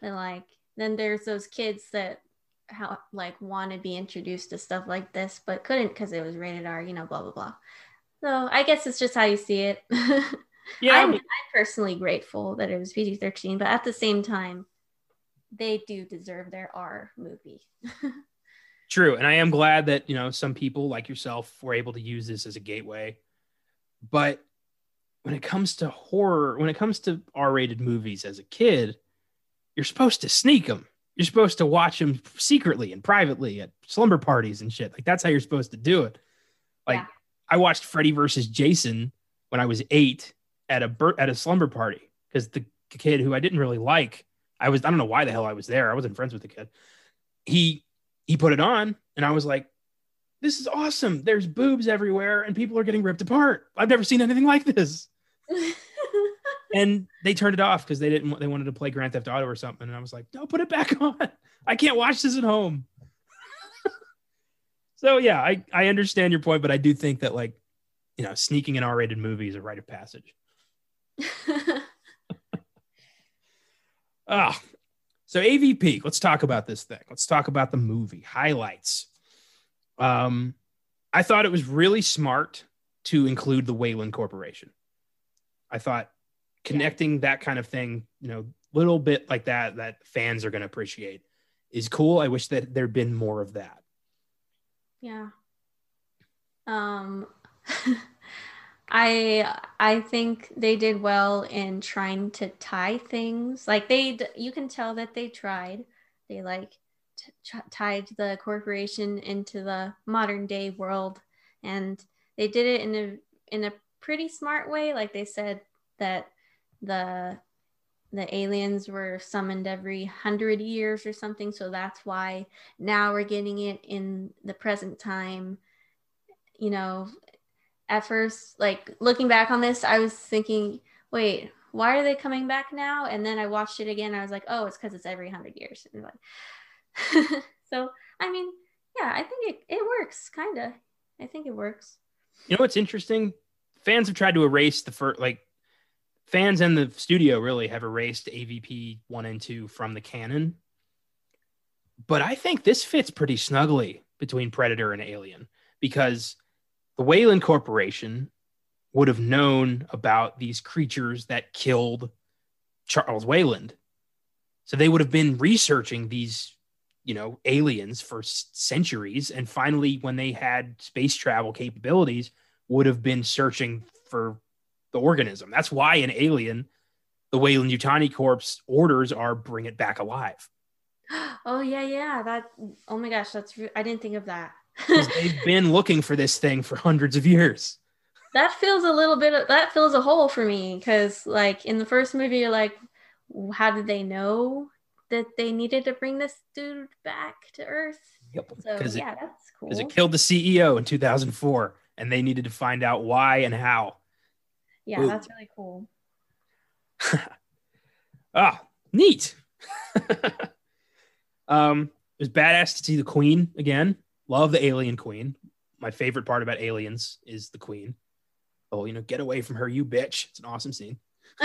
But like then there's those kids that how like want to be introduced to stuff like this but couldn't because it was rated R, you know, blah blah blah. So I guess it's just how you see it. Yeah, I'm, I'm personally grateful that it was PG 13, but at the same time, they do deserve their R movie. True. And I am glad that, you know, some people like yourself were able to use this as a gateway. But when it comes to horror, when it comes to R rated movies as a kid, you're supposed to sneak them. You're supposed to watch them secretly and privately at slumber parties and shit. Like that's how you're supposed to do it. Like Yeah. I watched Freddy versus Jason when I was eight at a bir- at a slumber party because the kid who I didn't really like, I was I don't know why the hell I was there. I wasn't friends with the kid. He he put it on and I was like, this is awesome. There's boobs everywhere and people are getting ripped apart. I've never seen anything like this. And they turned it off because they didn't they wanted to play Grand Theft Auto or something. And I was like, no, put it back on. I can't watch this at home. so yeah, I, I understand your point, but I do think that like, you know, sneaking an R-rated movie is a rite of passage. Ah, so AVP. Let's talk about this thing. Let's talk about the movie highlights. Um, I thought it was really smart to include the Weyland Corporation. I thought connecting that kind of thing, you know, little bit like that that fans are going to appreciate is cool. I wish that there'd been more of that. yeah. Um I I think they did well in trying to tie things. Like they you can tell that they tried. They like t- t- tied the corporation into the modern day world and they did it in a in a pretty smart way like they said that the the aliens were summoned every hundred years or something so that's why now we're getting it in the present time you know at first like looking back on this i was thinking wait why are they coming back now and then i watched it again i was like oh it's because it's every hundred years and like so i mean yeah i think it, it works kind of i think it works You know what's interesting? Fans have tried to erase the first, like, fans and the studio really have erased AVP 1 and 2 from the canon. But I think this fits pretty snugly between Predator and Alien because the Weyland Corporation would have known about these creatures that killed Charles Weyland. So they would have been researching these, you know, aliens for centuries. And finally, when they had space travel capabilities, would have been searching for the organism. That's why in Alien, the Weyland Yutani Corp's orders are bring it back alive. oh yeah yeah that oh my gosh that's re- i didn't think of that They've been looking for this thing for hundreds of years. that feels a little bit of, that fills a hole for me because like in the first movie you're like how did they know that they needed to bring this dude back to earth Yep. so Because it, yeah that's cool 'cause it killed the CEO in 2004, and they needed to find out why and how. yeah Ooh. that's really cool Ah, neat. um, it was badass to see the Queen again. Love the Alien Queen. My favorite part about Aliens is the Queen. Oh, you know, get away from her, you bitch. It's an awesome scene.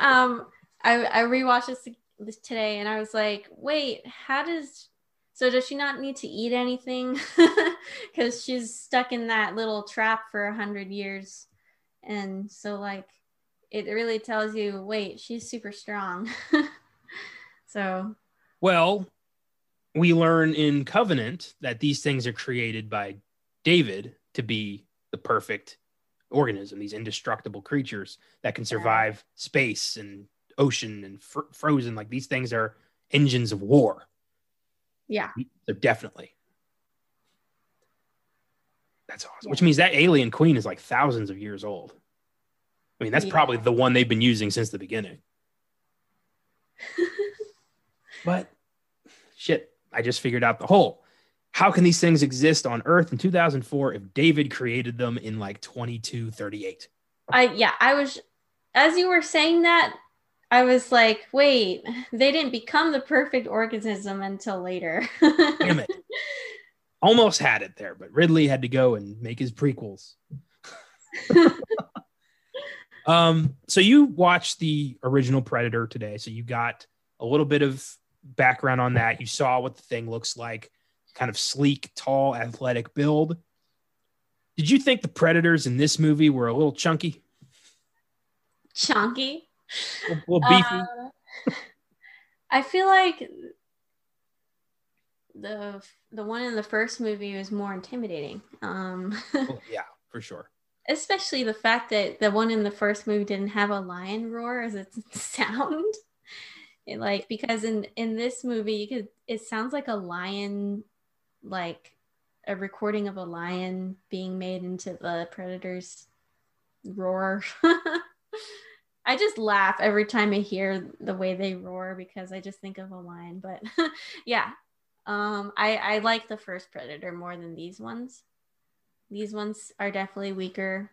um i i rewatched this, this today and i was like wait how does so does she not need to eat anything because she's stuck in that little trap for a hundred years and so like it really tells you wait she's super strong so Well, we learn in Covenant that these things are created by David to be the perfect organism, these indestructible creatures that can survive space and ocean and fr- frozen. Like these things are engines of war. yeah So definitely. That's awesome. Which means that alien queen is like thousands of years old. I mean, that's Yeah. probably the one they've been using since the beginning. But shit, I just figured out the whole. How can these things exist on Earth in 2004 if David created them in like 2238? I yeah, I was as you were saying that, I was like, wait, they didn't become the perfect organism until later. Damn it. Almost had it there, but Ridley had to go and make his prequels. um, so you watched the original Predator today, so you got a little bit of background on that. You saw what the thing looks like, kind of sleek, tall, athletic build. Did you think the Predators in this movie were a little chunky, Chunky. a little, beefy? Uh, I feel like the the one in the first movie was more intimidating. Um, Well, yeah, for sure. especially the fact that the one in the first movie didn't have a lion roar as its sound. It, like because in in this movie you could it sounds like a lion like a recording of a lion being made into the predator's roar. I just laugh every time I hear the way they roar because I just think of a lion. But yeah, um, I I like the first Predator more than these ones. These ones are definitely weaker.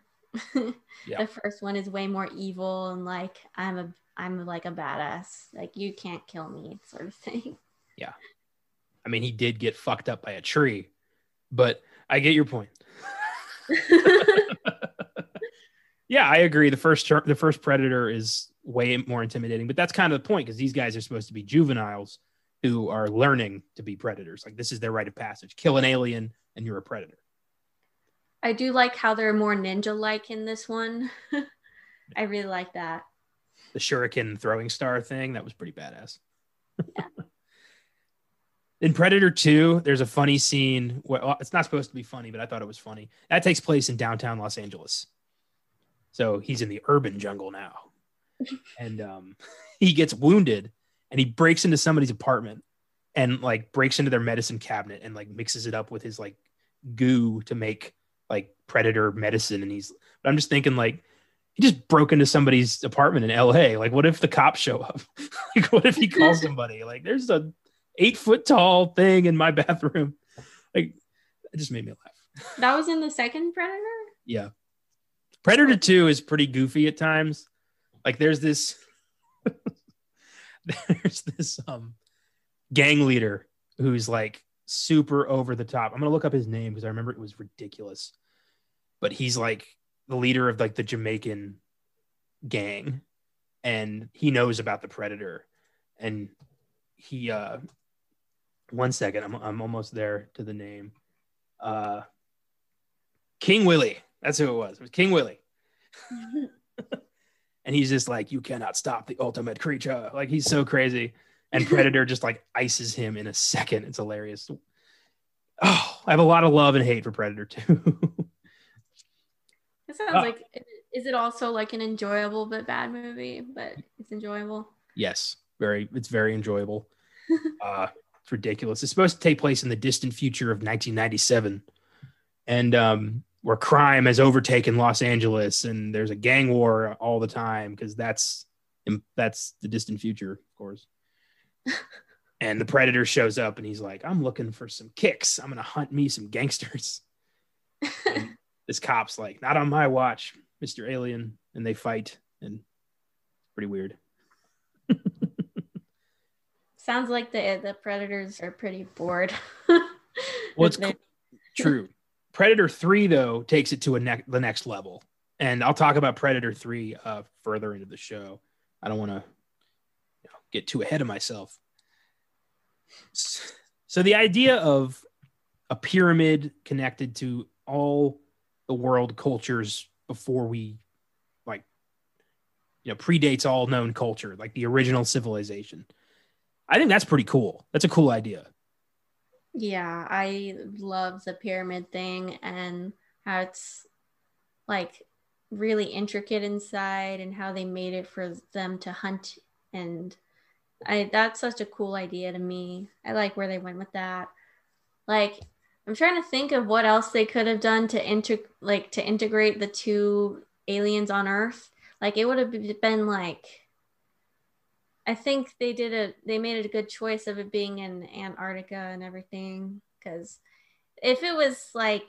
Yeah. The first one is way more evil and like I'm a I'm like a badass. Like you can't kill me, sort of thing. Yeah. I mean, he did get fucked up by a tree, but I get your point. yeah, I agree. The first ter- the first predator is way more intimidating, but that's kind of the point because these guys are supposed to be juveniles who are learning to be predators. Like this is their rite of passage: kill an alien, and you're a predator. I do like how they're more ninja like in this one. I really like that. The shuriken throwing star thing that was pretty badass. In Predator 2, there's a funny scene. Well, it's not supposed to be funny, but I thought it was funny. That takes place in downtown Los Angeles. So he's in the urban jungle now. and um, he gets wounded and he breaks into somebody's apartment and like breaks into their medicine cabinet and like mixes it up with his like goo to make like predator medicine. And he's, but I'm just thinking like, he just broke into somebody's apartment in LA. Like, what if the cops show up? like, what if he calls somebody? Like, there's a eight foot tall thing in my bathroom. Like, it just made me laugh. That was in the second Predator? Yeah. Predator 2 is pretty goofy at times. Like, there's this, there's this um gang leader who's like super over the top. I'm gonna look up his name because I remember it was ridiculous. But he's like the leader of like the Jamaican gang, and he knows about the predator. And he uh one second, I'm I'm almost there to the name. Uh King Willie. That's who it was. It was King Willie. And he's just like, you cannot stop the ultimate creature. Like he's so crazy. And Predator just like ices him in a second. It's hilarious. Oh, I have a lot of love and hate for Predator too. It sounds Ah. like is it also like an enjoyable but bad movie, but it's enjoyable. yes, very. It's very enjoyable. uh, it's ridiculous. It's supposed to take place in the distant future of 1997, and um, where crime has overtaken Los Angeles, and there's a gang war all the time because that's that's the distant future, of course. and the predator shows up, and he's like, "I'm looking for some kicks. I'm gonna hunt me some gangsters." This cop's like, "Not on my watch, Mister Alien," and they fight, and it's pretty weird. Sounds like the the predators are pretty bored. Well, it's true. Predator 3, though, takes it to a ne- the next level. And I'll talk about Predator 3 uh, further into the show. I don't want to you know, get too ahead of myself. So, the idea of a pyramid connected to all the world cultures before we, like, you know, predates all known culture, like the original civilization. I think that's pretty cool. That's a cool idea. Yeah, I love the pyramid thing and how it's like really intricate inside and how they made it for them to hunt and I that's such a cool idea to me. I like where they went with that. Like I'm trying to think of what else they could have done to inter like to integrate the two aliens on Earth. Like it would have been like I think they did a they made a good choice of it being in Antarctica and everything because if it was like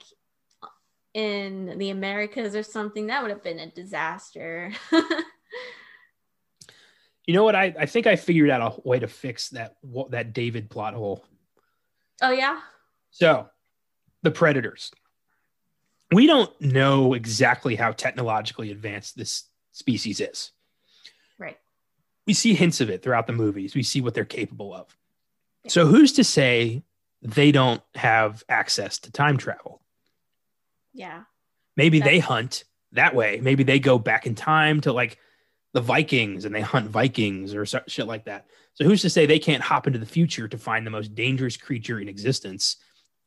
in the Americas or something, that would have been a disaster. you know what? I, I think I figured out a way to fix that that David plot hole. Oh yeah. So, the predators. We don't know exactly how technologically advanced this species is. Right. We see hints of it throughout the movies. We see what they're capable of. So who's to say they don't have access to time travel? Yeah. Maybe That's- they hunt that way. Maybe they go back in time to like the Vikings and they hunt Vikings or shit like that. So who's to say they can't hop into the future to find the most dangerous creature in existence,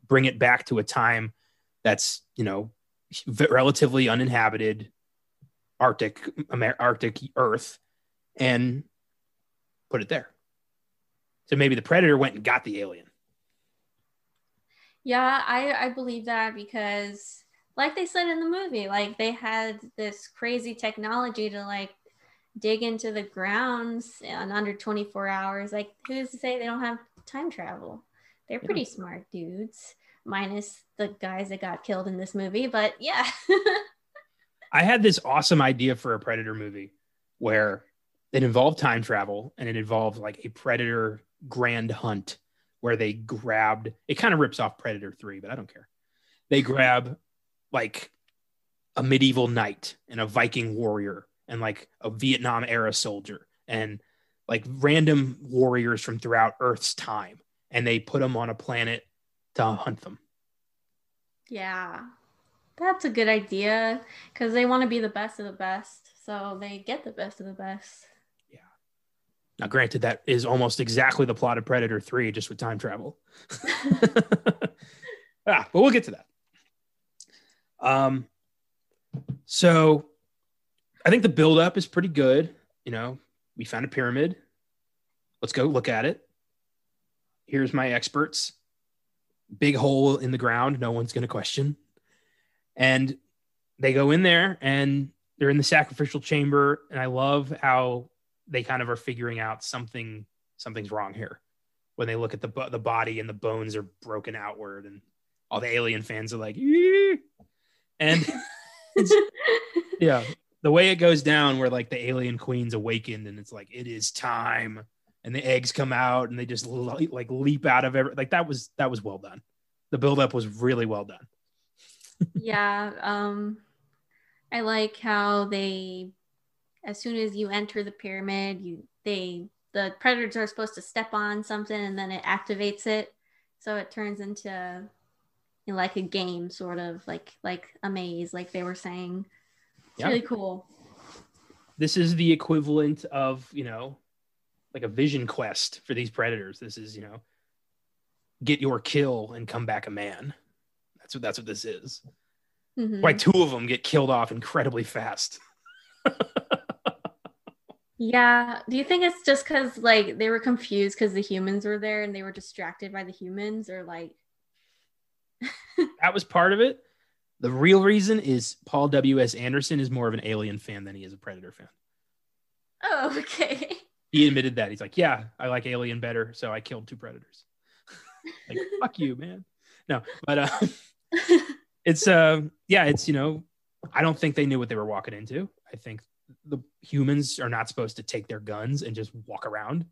bring it back to a time that's, you know, relatively uninhabited, Arctic Arctic Earth and put it there. So maybe the predator went and got the alien. Yeah, I I believe that because like they said in the movie, like they had this crazy technology to like dig into the grounds in under 24 hours. Like who's to say they don't have time travel? They're pretty yeah. smart dudes, minus the guys that got killed in this movie, but yeah. I had this awesome idea for a Predator movie where it involved time travel and it involved like a Predator grand hunt where they grabbed it kind of rips off Predator 3, but I don't care. They grab like a medieval knight and a Viking warrior and like a Vietnam era soldier and like random warriors from throughout Earth's time and they put them on a planet to hunt them. Yeah. That's a good idea because they want to be the best of the best. So they get the best of the best. Yeah. Now, granted, that is almost exactly the plot of Predator 3, just with time travel. ah, but we'll get to that. Um, so I think the buildup is pretty good. You know, we found a pyramid. Let's go look at it. Here's my experts. Big hole in the ground. No one's going to question. And they go in there and they're in the sacrificial chamber. And I love how they kind of are figuring out something, something's wrong here when they look at the, the body and the bones are broken outward and all the alien fans are like, and yeah, the way it goes down where like the alien queen's awakened and it's like, it is time. And the eggs come out and they just like leap out of every, like that was, that was well done. The buildup was really well done yeah. Um, I like how they, as soon as you enter the pyramid, you they the predators are supposed to step on something and then it activates it, so it turns into you know, like a game, sort of like like a maze, like they were saying. It's yeah. really cool. This is the equivalent of you know, like a vision quest for these predators. This is you know, get your kill and come back a man. That's what that's what this is. Mm-hmm. Like two of them get killed off incredibly fast. yeah. Do you think it's just because like they were confused because the humans were there and they were distracted by the humans, or like that was part of it. The real reason is Paul W. S. Anderson is more of an Alien fan than he is a Predator fan. Oh, okay. He admitted that. He's like, yeah, I like Alien better, so I killed two Predators. like, fuck you, man. No, but uh, it's uh yeah, it's you know, I don't think they knew what they were walking into. I think the humans are not supposed to take their guns and just walk around.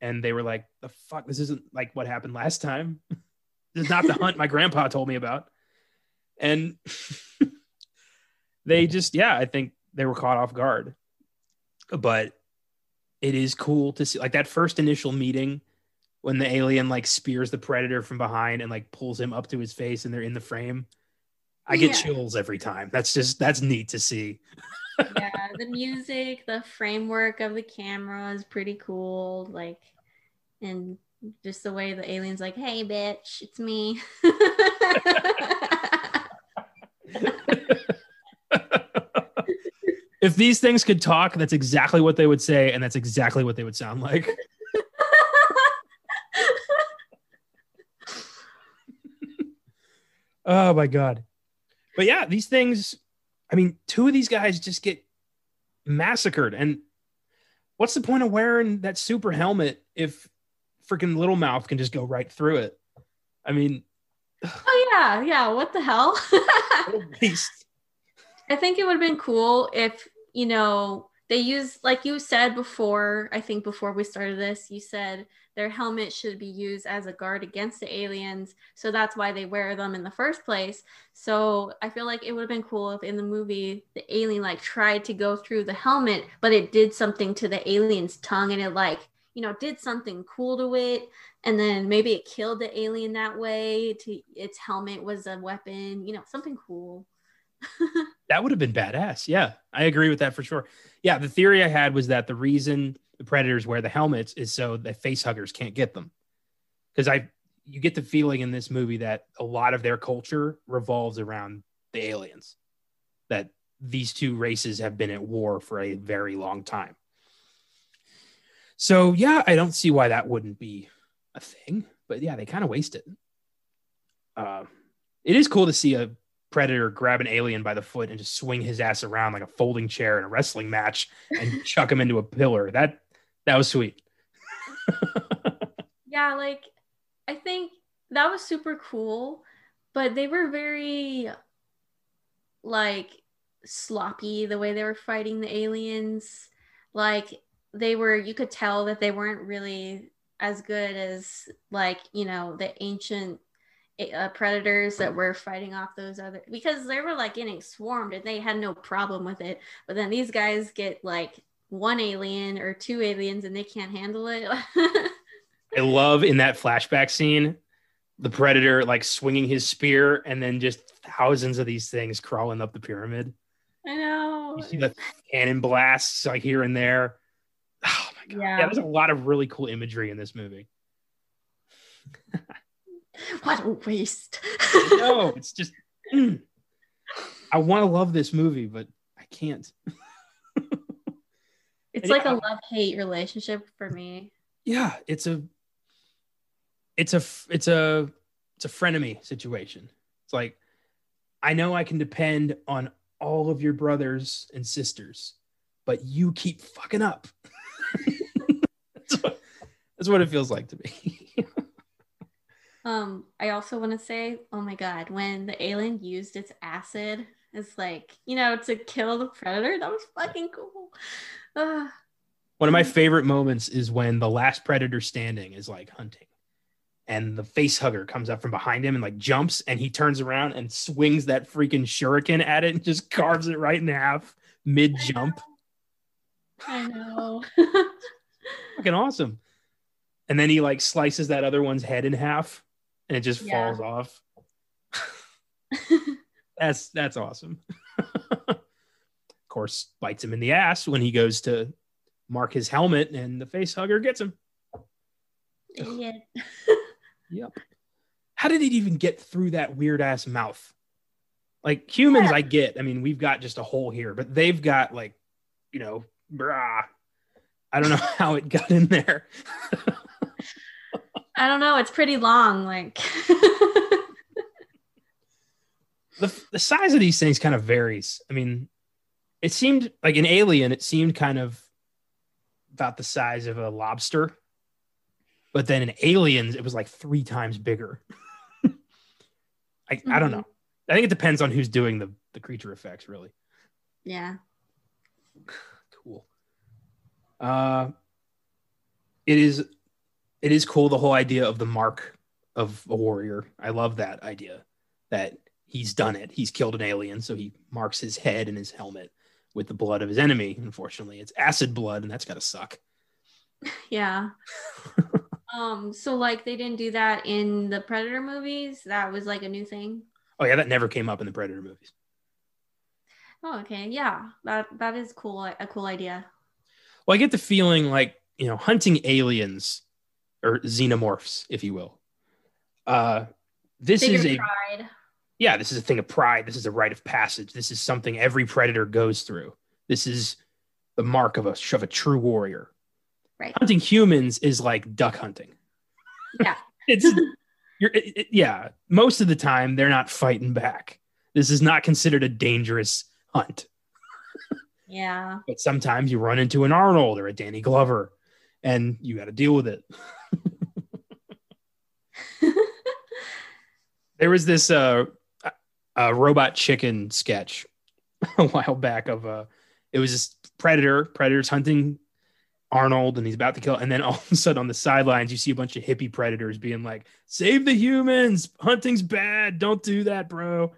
And they were like, the fuck, this isn't like what happened last time. this is not the hunt my grandpa told me about. And they just, yeah, I think they were caught off guard. But it is cool to see like that first initial meeting when the alien like spears the predator from behind and like pulls him up to his face and they're in the frame. I get yeah. chills every time. That's just that's neat to see. yeah, the music, the framework of the camera is pretty cool. Like, and just the way the alien's like, "Hey, bitch, it's me." if these things could talk, that's exactly what they would say, and that's exactly what they would sound like. oh my god. But yeah, these things, I mean, two of these guys just get massacred. And what's the point of wearing that super helmet if freaking Little Mouth can just go right through it? I mean, oh yeah, yeah. What the hell? what a waste. I think it would have been cool if you know they use like you said before i think before we started this you said their helmet should be used as a guard against the aliens. So that's why they wear them in the first place. So i feel like it would have been cool if in the movie the alien like tried to go through the helmet but it did something to the alien's tongue and it like you know did something cool to it. And then maybe it killed the alien that way to its helmet was a weapon you know something cool that would have been badass. Yeah, I agree with that for sure. Yeah, the theory I had was that the reason the predators wear the helmets is so that face huggers can't get them. Because I, you get the feeling in this movie that a lot of their culture revolves around the aliens, that these two races have been at war for a very long time. So yeah, I don't see why that wouldn't be a thing. But yeah, they kind of waste it. Uh, it is cool to see a predator grab an alien by the foot and just swing his ass around like a folding chair in a wrestling match and chuck him into a pillar. That that was sweet. yeah, like I think that was super cool, but they were very like sloppy the way they were fighting the aliens. Like they were you could tell that they weren't really as good as like, you know, the ancient uh, predators that were fighting off those other because they were like getting swarmed and they had no problem with it. But then these guys get like one alien or two aliens and they can't handle it. I love in that flashback scene the predator like swinging his spear and then just thousands of these things crawling up the pyramid. I know. You see the cannon blasts like here and there. Oh my god. Yeah, yeah. there's a lot of really cool imagery in this movie what a waste. no, it's just mm. I want to love this movie, but I can't. it's like a love hate relationship for me. Yeah, it's a it's a it's a it's a frenemy situation. It's like I know I can depend on all of your brothers and sisters, but you keep fucking up. that's, what, that's what it feels like to me. Um, I also want to say, oh my god, when the alien used its acid, it's like you know to kill the predator. That was fucking cool. Uh, One of my favorite moments is when the last predator standing is like hunting, and the face hugger comes up from behind him and like jumps, and he turns around and swings that freaking shuriken at it and just carves it right in half mid jump. I know. fucking awesome. And then he like slices that other one's head in half and it just yeah. falls off. that's that's awesome. of course, bites him in the ass when he goes to mark his helmet, and the face hugger gets him. Yeah. yep. How did it even get through that weird ass mouth? Like humans, yeah. I get. I mean, we've got just a hole here, but they've got like, you know, brah. I don't know how it got in there. I don't know. It's pretty long. Like the the size of these things kind of varies. I mean, it seemed like an alien. It seemed kind of about the size of a lobster, but then in aliens, it was like three times bigger. I mm-hmm. I don't mm-hmm. know. I think it depends on who's doing the the creature effects, really. Yeah. cool. Uh, it is it is cool the whole idea of the mark of a warrior. I love that idea that he's done it. He's killed an alien, so he marks his head and his helmet with the blood of his enemy. Unfortunately, it's acid blood, and that's gotta suck. Yeah. um. So like they didn't do that in the Predator movies. That was like a new thing. Oh yeah, that never came up in the Predator movies. Oh okay, yeah, that that is cool. A cool idea. Well, I get the feeling like you know hunting aliens or xenomorphs, if you will. Uh, this is a pride. yeah, this is a thing of pride. This is a rite of passage. This is something every predator goes through. This is the mark of a of a true warrior. Right. Hunting humans is like duck hunting. Yeah. it's you're it, it, yeah. Most of the time, they're not fighting back. This is not considered a dangerous hunt. Yeah. But sometimes you run into an Arnold or a Danny Glover and you got to deal with it. there was this uh, uh, robot chicken sketch a while back of uh, it was this predator, predators hunting Arnold and he's about to kill. And then all of a sudden on the sidelines, you see a bunch of hippie predators being like, save the humans. Hunting's bad. Don't do that, bro.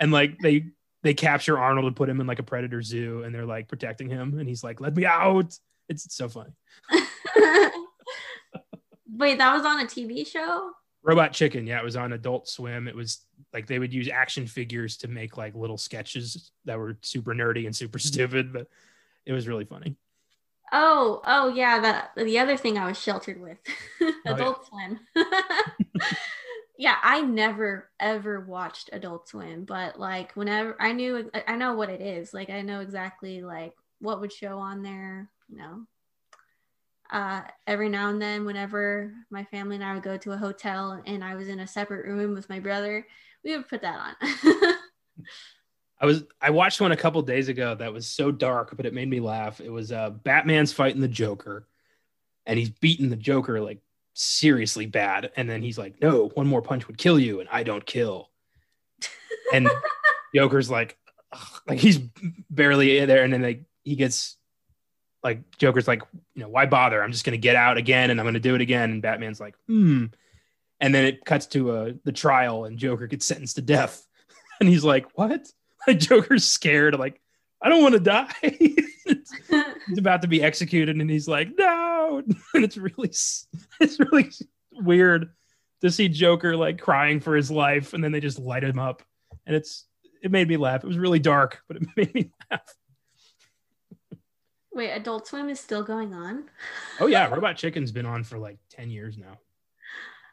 And like they they capture Arnold and put him in like a predator zoo and they're like protecting him. And he's like, let me out. It's, it's so funny. Wait, that was on a TV show? Robot Chicken. Yeah, it was on Adult Swim. It was like they would use action figures to make like little sketches that were super nerdy and super mm-hmm. stupid, but it was really funny. Oh, oh yeah, that the other thing I was sheltered with. Oh, Adult oh. Swim. yeah, I never ever watched Adult Swim, but like whenever I knew I know what it is. Like I know exactly like what would show on there, you know. Uh, every now and then, whenever my family and I would go to a hotel and I was in a separate room with my brother, we would put that on. I was I watched one a couple days ago that was so dark, but it made me laugh. It was uh Batman's fighting the Joker, and he's beating the Joker like seriously bad, and then he's like, "No, one more punch would kill you, and I don't kill." And Joker's like, Ugh. like he's barely there, and then like he gets like Joker's like, you know, why bother? I'm just gonna get out again, and I'm gonna do it again. And Batman's like, hmm. And then it cuts to uh, the trial, and Joker gets sentenced to death, and he's like, what? Like Joker's scared, like, I don't want to die. he's about to be executed, and he's like, no. And it's really, it's really weird to see Joker like crying for his life, and then they just light him up, and it's it made me laugh. It was really dark, but it made me laugh. Wait, Adult Swim is still going on? oh yeah, Robot Chicken's been on for like ten years now.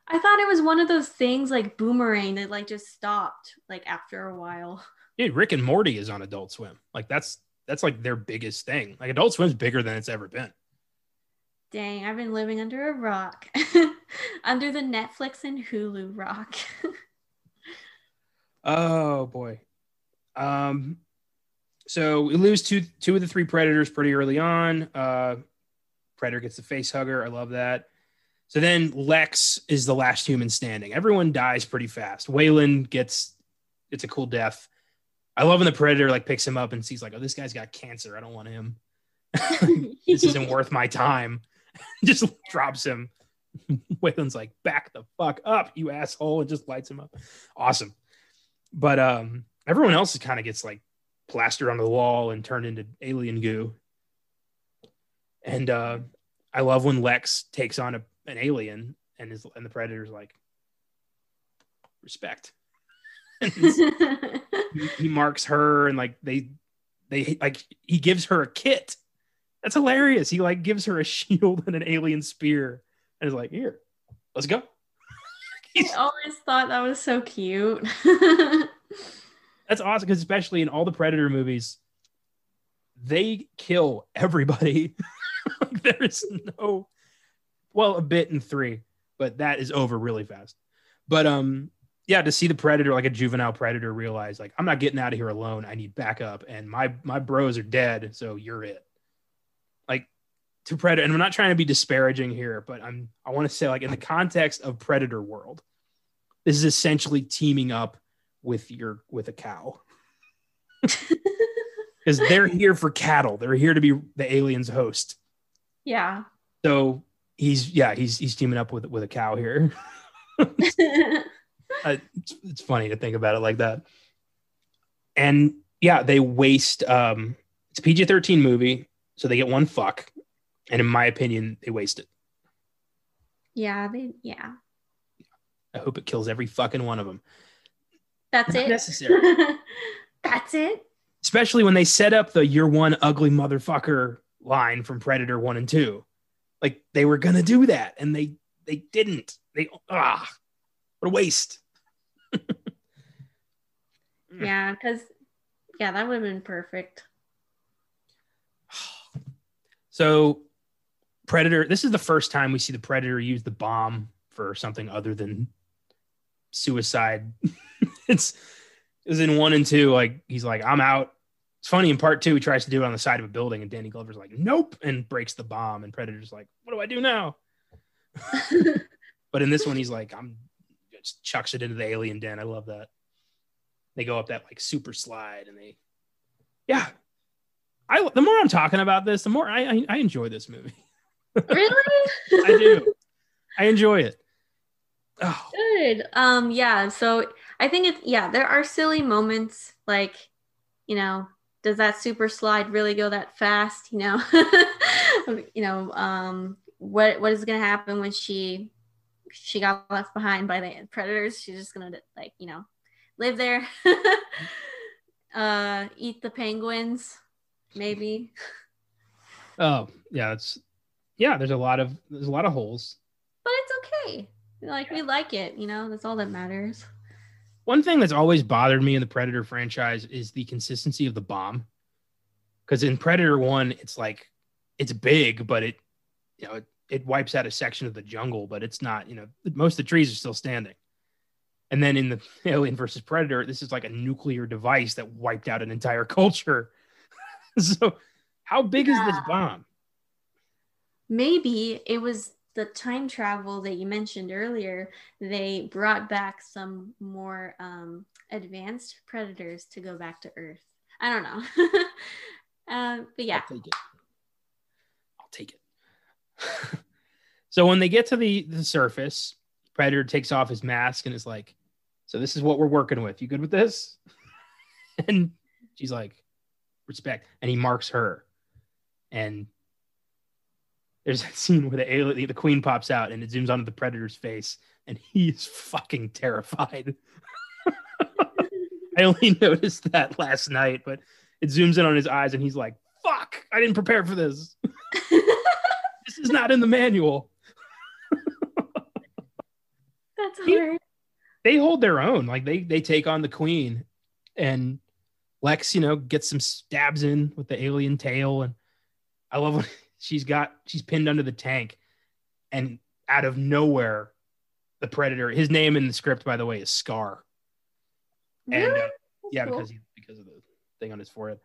I thought it was one of those things like Boomerang that like just stopped like after a while. Dude, Rick and Morty is on Adult Swim. Like that's that's like their biggest thing. Like Adult Swim's bigger than it's ever been. Dang, I've been living under a rock. under the Netflix and Hulu rock. oh boy. Um so we lose two two of the three predators pretty early on. Uh Predator gets the face hugger. I love that. So then Lex is the last human standing. Everyone dies pretty fast. Weyland gets it's a cool death. I love when the predator like picks him up and sees like, oh, this guy's got cancer. I don't want him. this isn't worth my time. just drops him. Weyland's like, back the fuck up, you asshole, and just lights him up. Awesome. But um, everyone else kind of gets like plastered on the wall and turned into alien goo. And uh, I love when Lex takes on a, an alien and is and the predator's like, respect. he, he marks her and like they they like he gives her a kit. That's hilarious. He like gives her a shield and an alien spear and is like, here, let's go. I always thought that was so cute. That's awesome because especially in all the Predator movies, they kill everybody. like there is no well, a bit in three, but that is over really fast. But um yeah, to see the predator, like a juvenile predator, realize like I'm not getting out of here alone. I need backup, and my my bros are dead, so you're it. Like to predator, and I'm not trying to be disparaging here, but I'm I want to say like in the context of predator world, this is essentially teaming up with your with a cow because they're here for cattle. They're here to be the aliens' host. Yeah. So he's yeah he's he's teaming up with with a cow here. it's, it's funny to think about it like that. And yeah, they waste. Um, it's a PG thirteen movie, so they get one fuck, and in my opinion, they waste it. Yeah, they yeah. I hope it kills every fucking one of them. That's Not it. Necessary. That's it. Especially when they set up the "You're one ugly motherfucker" line from Predator one and two, like they were gonna do that, and they they didn't. They ah, what a waste. yeah, because yeah, that would have been perfect. So, Predator. This is the first time we see the Predator use the bomb for something other than suicide. it's it was in one and two. Like he's like, I'm out. It's funny in part two, he tries to do it on the side of a building, and Danny Glover's like, "Nope," and breaks the bomb, and Predator's like, "What do I do now?" but in this one, he's like, "I'm," just chucks it into the alien den. I love that. They go up that like super slide, and they, yeah. I the more I'm talking about this, the more I I, I enjoy this movie. really? I do. I enjoy it. Oh, Good. Um, yeah. So I think it's yeah, there are silly moments like, you know, does that super slide really go that fast? You know, you know, um, what what is gonna happen when she she got left behind by the predators? She's just gonna like you know live there, uh, eat the penguins, maybe. oh, yeah. It's yeah. There's a lot of there's a lot of holes. But it's okay. Like we like it, you know. That's all that matters. One thing that's always bothered me in the Predator franchise is the consistency of the bomb. Because in Predator One, it's like it's big, but it you know it, it wipes out a section of the jungle, but it's not you know most of the trees are still standing. And then in the Alien versus Predator, this is like a nuclear device that wiped out an entire culture. so, how big is this bomb? maybe it was the time travel that you mentioned earlier they brought back some more um, advanced predators to go back to earth i don't know um, but yeah I'll take it. I'll take it. so when they get to the the surface, Predator takes off his mask and is like, "So this is what we're working with. You good with this?" and she's like, "Respect." And he marks her. And there's a scene where the alien, the queen pops out and it zooms onto the Predator's face, and he's fucking terrified. I only noticed that last night, but it zooms in on his eyes and he's like, fuck, I didn't prepare for this. this is not in the manual. that's hard They hold their own. Like they they take on the queen and Lex, you know, gets some stabs in with the alien tail. And I love when she's got she's pinned under the tank and out of nowhere, the predator, his name in the script, by the way, is Scar. And Really? uh, yeah, Cool. because he because of the thing on his forehead.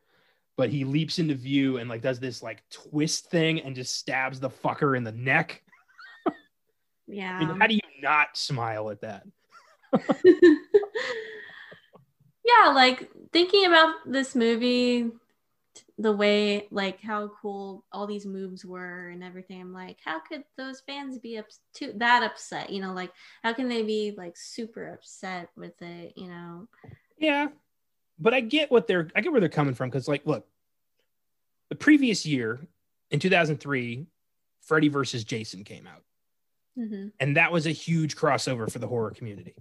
But he leaps into view and like does this like twist thing and just stabs the fucker in the neck. yeah I mean, how do you not smile at that? yeah like thinking about this movie the way like how cool all these moves were and everything i'm like how could those fans be up to that upset? You know like how can they be like super upset with it you know? Yeah, but I get what they're I get where they're coming from because like, look, the previous year in 2003, Freddy versus Jason came out, hmm and that was a huge crossover for the horror community,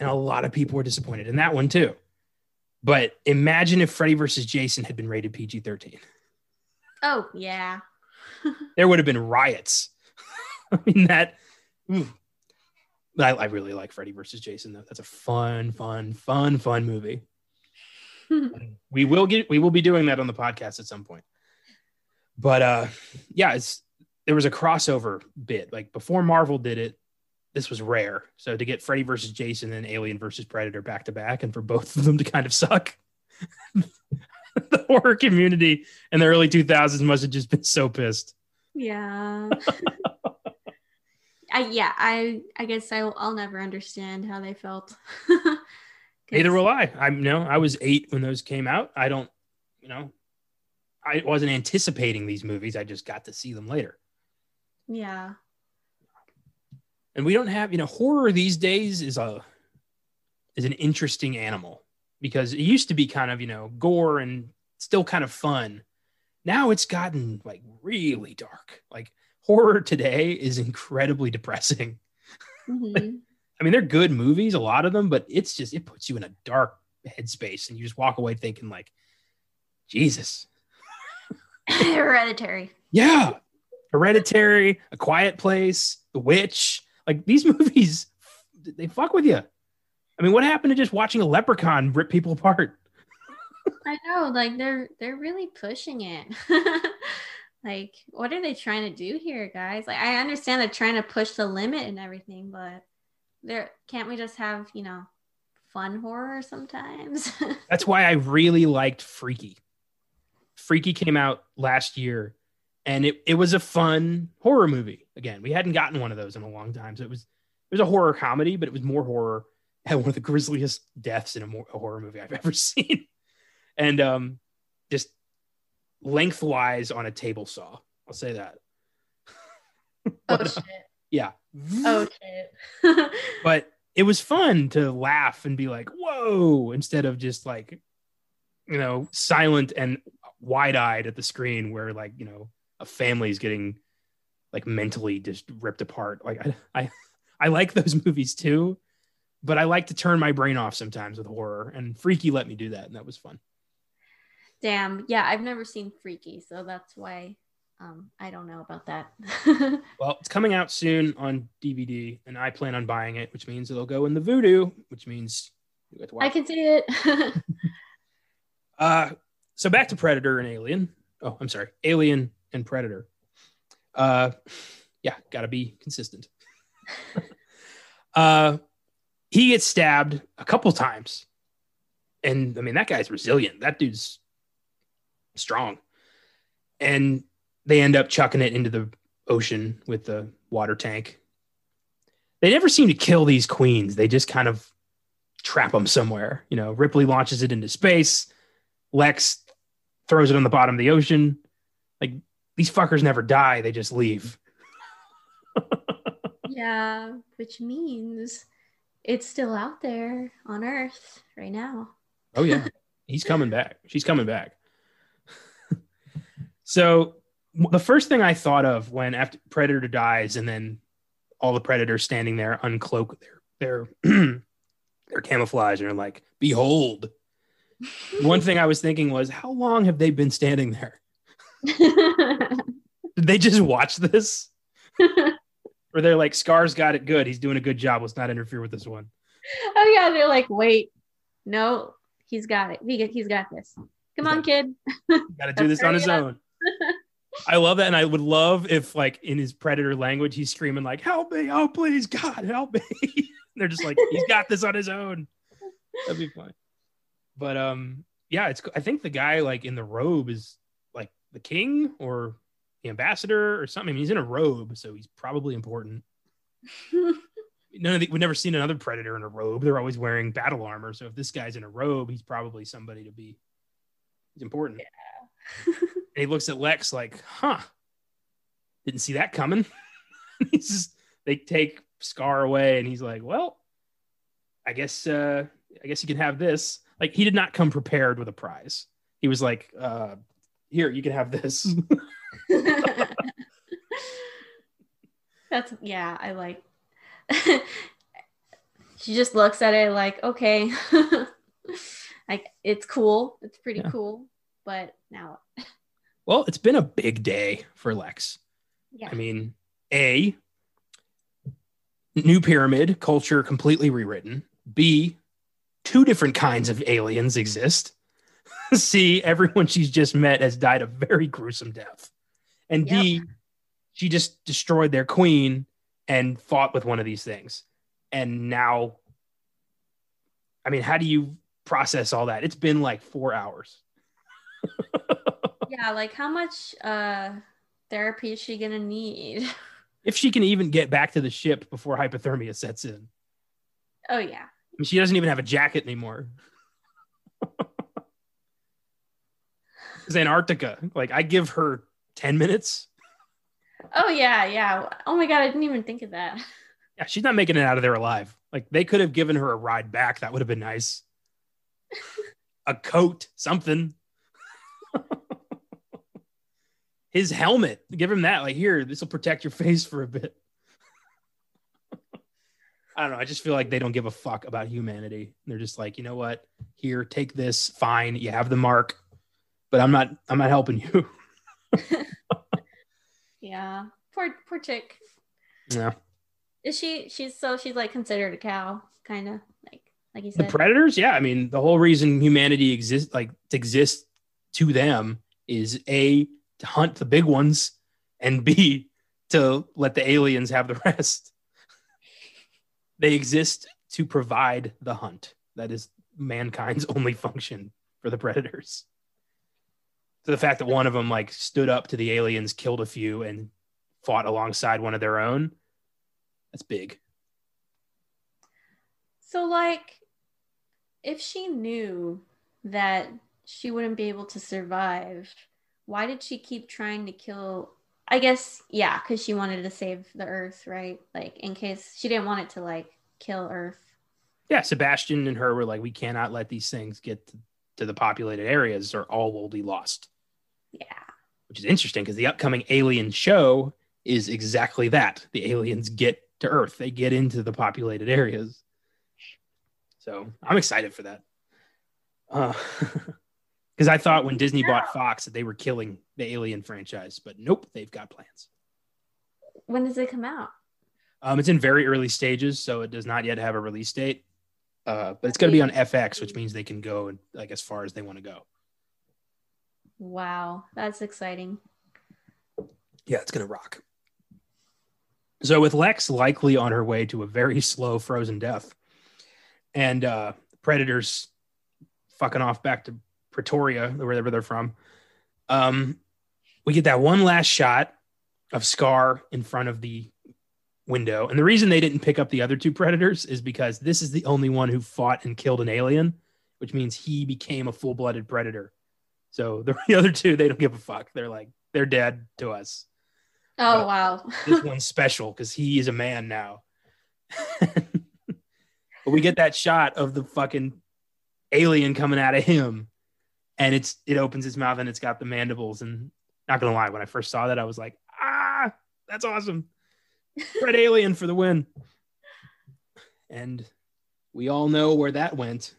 and a lot of people were disappointed in that one too. But imagine if Freddy versus Jason had been rated PG-13, oh yeah there would have been riots. I mean that. ooh. I, I really like Freddy versus Jason though. That's a fun, fun, fun, fun movie. we will get we will be doing that on the podcast at some point but uh yeah it's there was a crossover bit like before marvel did it this was rare. So to get freddy versus jason and alien versus predator back to back and for both of them to kind of suck the horror community in the early 2000s must have just been so pissed. Yeah. I, yeah i i guess I'll, I'll never understand how they felt. Neither will i. I know i was eight when those came out. I don't you know i wasn't anticipating these movies. I just got to see them later. Yeah and we don't have you know horror these days is a is an interesting animal because it used to be kind of you know gore and still kind of fun. Now it's gotten like really dark. Like horror today is incredibly depressing. Mhm. i mean they're good movies a lot of them but it's just it puts you in a dark headspace and you just walk away thinking like jesus. Hereditary. Yeah. Hereditary a quiet place the witch like these movies they fuck with you i mean what happened to just watching a leprechaun rip people apart I know, like they're they're really pushing it. like, what are they trying to do here, guys? Like, I understand they're trying to push the limit and everything, but there can't we just have you know fun horror sometimes? that's why i really liked freaky Freaky came out last year, and it, it was a fun horror movie. Again, we hadn't gotten one of those in a long time, so it was it was a horror comedy, but it was more horror. It had one of the grisliest deaths in a, more, a horror movie I've ever seen, and um, just lengthwise on a table saw. I'll say that. oh But, uh, shit. yeah. Oh shit. but it was fun to laugh and be like, whoa, instead of just like, you know, silent and wide eyed at the screen where like, you know, a family's getting like mentally just ripped apart. Like I, I, I like those movies too, but I like to turn my brain off sometimes with horror and Freaky let me do that. And that was fun. Damn. Yeah, I've never seen Freaky, so that's why um, I don't know about that. Well, it's coming out soon on DVD and I plan on buying it, which means it'll go in the voodoo, which means you get to watch I can see it. Uh, so back to Predator and Alien. Oh, I'm sorry, Alien and Predator. Uh, yeah, got to be consistent. uh, he gets stabbed a couple times, and I mean that guy's resilient. That dude's strong, and they end up chucking it into the ocean with the water tank. They never seem to kill these queens. They just kind of trap them somewhere. You know, Ripley launches it into space. Lex throws it on the bottom of the ocean. Like these fuckers never die, they just leave. yeah, which means it's still out there on Earth right now. Oh yeah. He's coming back. She's coming back. so the first thing I thought of when after Predator dies and then all the predators standing there uncloak their their their camouflage and are like, behold. One thing I was thinking was, how long have they been standing there? Did they just watch this? Or they're like, Scar's got it good. He's doing a good job. Let's not interfere with this one. oh yeah, they're like, wait, no, he's got it. He, he's got this. Come on, kid. Got to do this on his own. I love that, and I would love if, like, in his predator language, he's screaming like, "Help me! Oh, please, God, help me!" They're just like, "He's got this on his own." That'd be fun. But um, yeah, it's. I think the guy like in the robe is the king or the ambassador or something. I mean, he's in a robe, so he's probably important. None of the, we've never seen another predator in a robe. They're always wearing battle armor. So if this guy's in a robe, he's probably somebody to be. He's important. And he looks at Lex like, huh, didn't see that coming. he's just, they take Scar away and he's like, well, I guess, uh, I guess you can have this. Like he did not come prepared with a prize. He was like, uh, here, you can have this. That's yeah, I like. she just looks at it like, okay, like it's cool, it's pretty Yeah. cool, but now, well, it's been a big day for Lex. yeah, I mean, A, new pyramid culture completely rewritten. B, two different kinds of aliens exist. C, everyone she's just met has died a very gruesome death. And D, she just destroyed their queen and fought with one of these things. And now, I mean, how do you process all that? It's been like four hours. yeah, like how much uh therapy is she gonna need? If she can even get back to the ship before hypothermia sets in. oh yeah, I mean, she doesn't even have a jacket anymore. It's Antarctica. Like I give her 10 minutes. oh yeah, yeah. Oh my god, I didn't even think of that. Yeah, she's not making it out of there alive. Like they could have given her a ride back. That would have been nice. a coat, something. His helmet. Give him that. Like, here, this will protect your face for a bit. I don't know. I just feel like they don't give a fuck about humanity. They're just like, you know what? Here, take this. Fine. You have the mark, but I'm not I'm not helping you. Yeah, poor poor chick. yeah. Is she? She's so she's like considered a cow, kind of like like you said. The predators, yeah. I mean, the whole reason humanity exists, like exists to them, is a to hunt the big ones, and b to let the aliens have the rest. they exist to provide the hunt. That is mankind's only function for the predators. So the fact that one of them like stood up to the aliens, killed a few, and fought alongside one of their own, that's big. So, like, if she knew that she wouldn't be able to survive, why did she keep trying to kill? I guess, yeah, because she wanted to save the Earth, right? Like, in case she didn't want it to, like, kill Earth. Yeah, Sebastian and her were like, we cannot let these things get to, to the populated areas or all will be lost. Yeah. Which is interesting because the upcoming Alien show is exactly that. The aliens get to Earth, they get into the populated areas. So I'm excited for that. Because uh, I thought when Disney bought Fox that they were killing the Alien franchise, but nope, they've got plans. When does it come out? Um, it's in very early stages, so it does not yet have a release date. Uh, but it's going to be on FX, which means they can go like as far as they want to go. Wow, that's exciting. Yeah, it's going to rock. So with Lex likely on her way to a very slow frozen death, and uh, Predators fucking off back to Pretoria, wherever they're from, um, we get that one last shot of Scar in front of the window. And the reason they didn't pick up the other two Predators is because this is the only one who fought and killed an alien, which means he became a full blooded Predator. So the, the other two, they don't give a fuck. They're like, they're dead to us. Oh, but wow. this one's special because he is a man now. but we get that shot of the fucking alien coming out of him. And it's it opens its mouth and it's got the mandibles. And not gonna lie, when I first saw that, I was like, ah, that's awesome. Red alien for the win. And we all know where that went.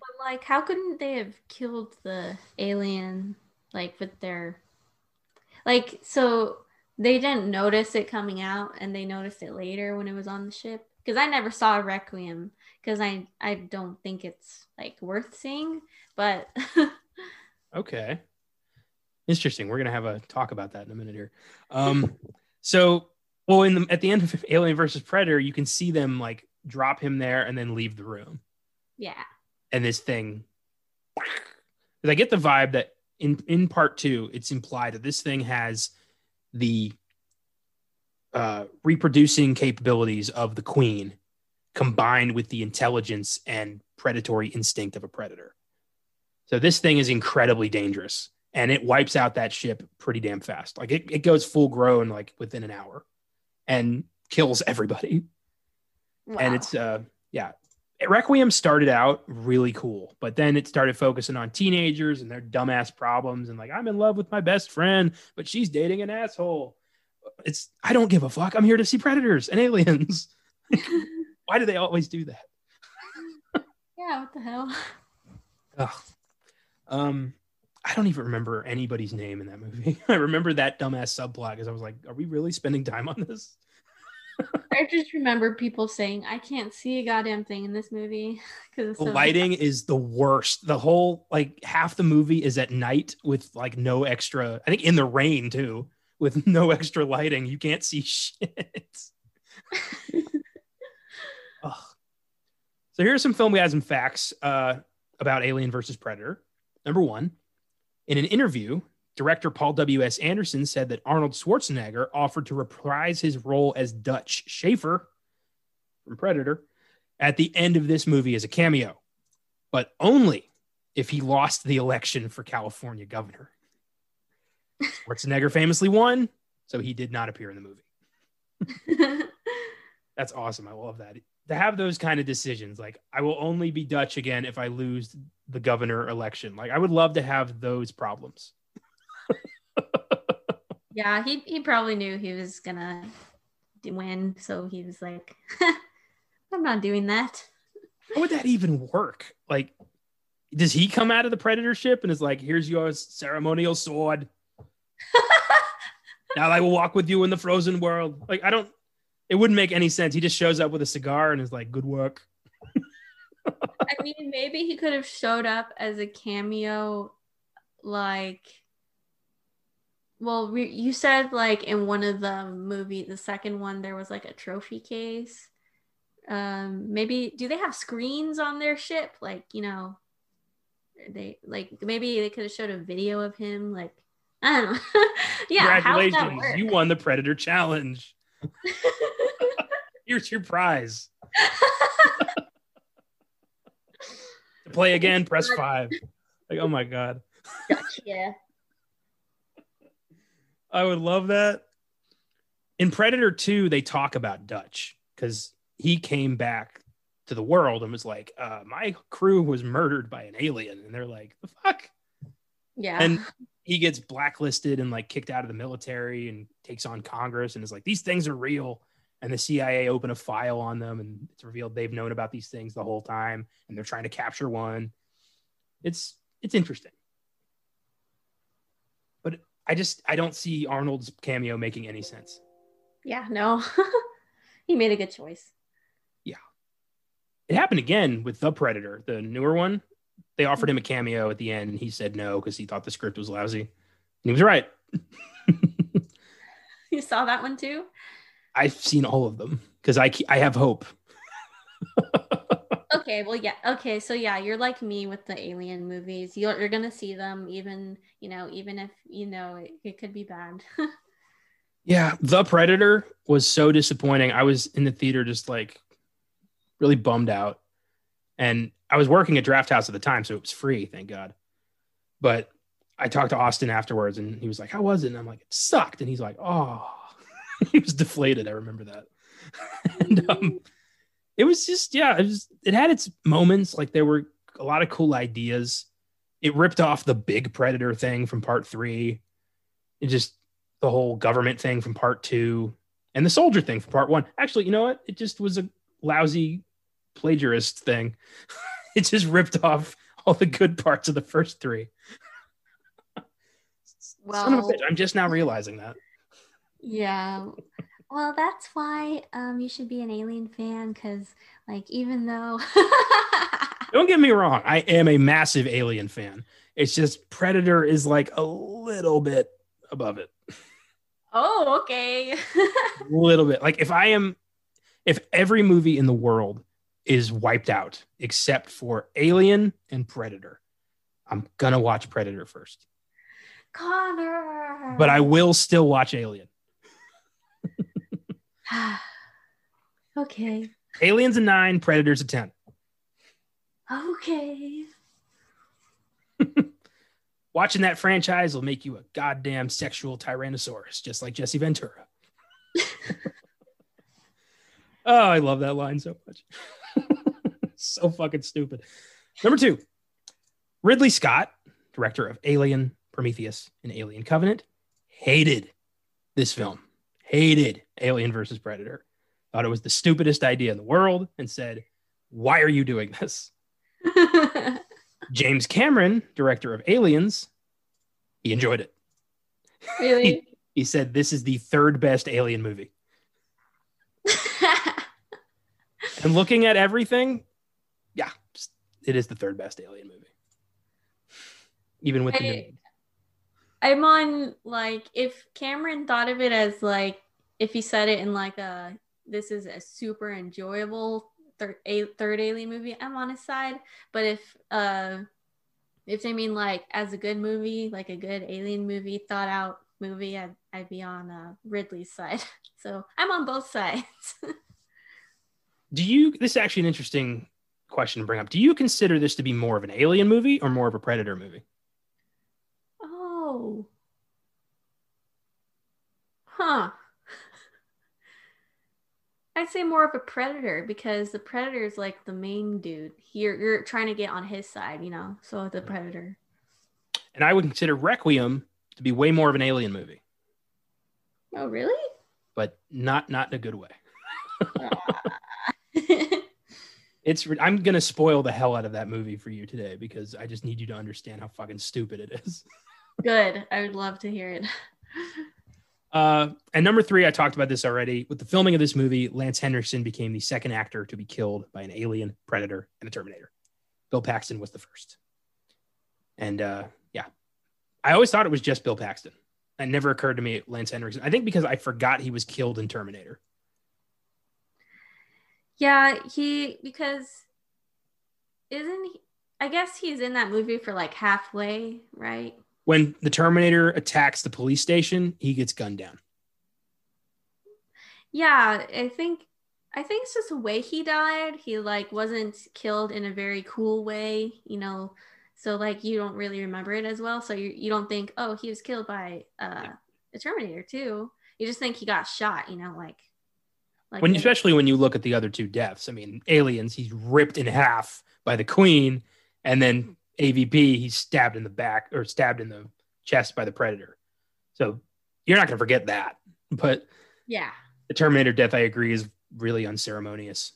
But like, how couldn't they have killed the alien like with their like so they didn't notice it coming out and they noticed it later when it was on the ship? Because i never saw requiem because i i don't think it's like worth seeing but okay. Interesting. We're gonna have a talk about that in a minute here. Um so well in the at the end of alien versus predator you can see them like drop him there and then leave the room. Yeah and this thing because i get the vibe that in in part two, it's implied that this thing has the uh, reproducing capabilities of the queen combined with the intelligence and predatory instinct of a predator. So this thing is incredibly dangerous and it wipes out that ship pretty damn fast. Like it, it goes full grown like within an hour and kills everybody. Wow. And it's uh yeah, Requiem started out really cool, but then it started focusing on teenagers and their dumbass problems and like I'm in love with my best friend, but she's dating an asshole. It's I don't give a fuck. I'm here to see predators and aliens. Why do they always do that? yeah, what the hell? Ugh. Um, I don't even remember anybody's name in that movie. I remember that dumbass subplot because I was like, "Are we really spending time on this?" I just remember people saying, I can't see a goddamn thing in this movie. Because the so lighting is the worst. The whole, like, half the movie is at night with, like, no extra, I think in the rain too, with no extra lighting. You can't see shit. so here's some film we had some facts uh, about Alien versus Predator. Number one, in an interview, Director Paul W.S. Anderson said that Arnold Schwarzenegger offered to reprise his role as Dutch Schaefer from Predator at the end of this movie as a cameo, but only if he lost the election for California governor. Schwarzenegger famously won, so he did not appear in the movie. That's awesome. I love that. To have those kind of decisions, like I will only be Dutch again if I lose the governor election. Like I would love to have those problems yeah, he he probably knew he was gonna win, so he was like, "I'm not doing that." How would that even work? Like, does he come out of the predator ship and is like, "Here's your ceremonial sword. now I will walk with you in the frozen world." Like, I don't. It wouldn't make any sense. He just shows up with a cigar and is like, "Good work." I mean, maybe he could have showed up as a cameo, like well, re- you said like in one of the movie, the second one, there was like a trophy case. Um, maybe do they have screens on their ship? Like you know, they like maybe they could have showed a video of him like I don't know. yeah, congratulations, you won the Predator challenge. Here's your prize. to play again, press five. Like, oh my god. Yeah. I would love that. In Predator 2, they talk about Dutch because he came back to the world and was like, uh, my crew was murdered by an alien. And they're like, the fuck? Yeah. And he gets blacklisted and like kicked out of the military and takes on Congress and is like, these things are real. And the CIA open a file on them and it's revealed they've known about these things the whole time and they're trying to capture one. It's it's interesting. I just I don't see Arnold's cameo making any sense. Yeah, no. he made a good choice. Yeah. It happened again with The Predator, the newer one. They offered him a cameo at the end and he said no because he thought the script was lousy. And he was right. you saw that one too? I've seen all of them because I I have hope. okay, well, yeah, okay, so yeah, you're like me with the Alien movies. You're you're gonna see them, even you know, even if you know it, it could be bad. yeah, The Predator was so disappointing. I was in the theater just like really bummed out, and I was working at Drafthouse at the time, so it was free, thank God. But I talked to Austin afterwards, and he was like, "How was it?" And I'm like, "It sucked," and he's like, "Oh." he was deflated. I remember that. and um, it was just, yeah, it was, it had its moments. Like there were a lot of cool ideas. It ripped off the big predator thing from part three. It just, the whole government thing from part two and the soldier thing from part one. Actually, you know what? It just was a lousy plagiarist thing. it just ripped off all the good parts of the first three. Well, I'm just now realizing that. Yeah. Well, that's why um, you should be an Alien fan because, like, even though. Don't get me wrong, I am a massive Alien fan. It's just Predator is like a little bit above it. Oh, okay. a little bit. Like, if I am, if every movie in the world is wiped out except for Alien and Predator, I'm gonna watch Predator first. Connor. But I will still watch Alien. okay. Aliens a nine, Predators a 10. Okay. Watching that franchise will make you a goddamn sexual Tyrannosaurus, just like Jesse Ventura. oh, I love that line so much. so fucking stupid. Number two, Ridley Scott, director of Alien, Prometheus, and Alien Covenant, hated this film hated Alien versus Predator, thought it was the stupidest idea in the world, and said, Why are you doing this? James Cameron, director of Aliens, he enjoyed it. Really? he, he said, This is the third best Alien movie. and looking at everything, yeah, it is the third best Alien movie. Even with the I'm on like if Cameron thought of it as like if he said it in like a this is a super enjoyable third a, third alien movie, I'm on his side. But if uh if they mean like as a good movie, like a good alien movie, thought out movie, I'd, I'd be on uh, Ridley's side. So I'm on both sides. Do you? This is actually an interesting question to bring up. Do you consider this to be more of an alien movie or more of a predator movie? Oh. Huh. I'd say more of a predator because the predator is like the main dude. Here you're trying to get on his side, you know. So the mm-hmm. predator. And I would consider Requiem to be way more of an alien movie. Oh, really? But not not in a good way. it's I'm gonna spoil the hell out of that movie for you today because I just need you to understand how fucking stupid it is. Good. I would love to hear it. Uh, and number three, I talked about this already. With the filming of this movie, Lance Henriksen became the second actor to be killed by an alien, predator, and a Terminator. Bill Paxton was the first. And uh, yeah, I always thought it was just Bill Paxton. It never occurred to me Lance Henriksen. I think because I forgot he was killed in Terminator. Yeah, he because isn't he I guess he's in that movie for like halfway, right? When the Terminator attacks the police station, he gets gunned down. Yeah, I think I think it's just the way he died. He like wasn't killed in a very cool way, you know. So like you don't really remember it as well. So you you don't think, oh, he was killed by uh the Terminator too. You just think he got shot, you know, like like When especially when you look at the other two deaths. I mean, aliens, he's ripped in half by the queen, and then AVP, he's stabbed in the back or stabbed in the chest by the predator. So you're not gonna forget that. But yeah. the Terminator death, I agree, is really unceremonious.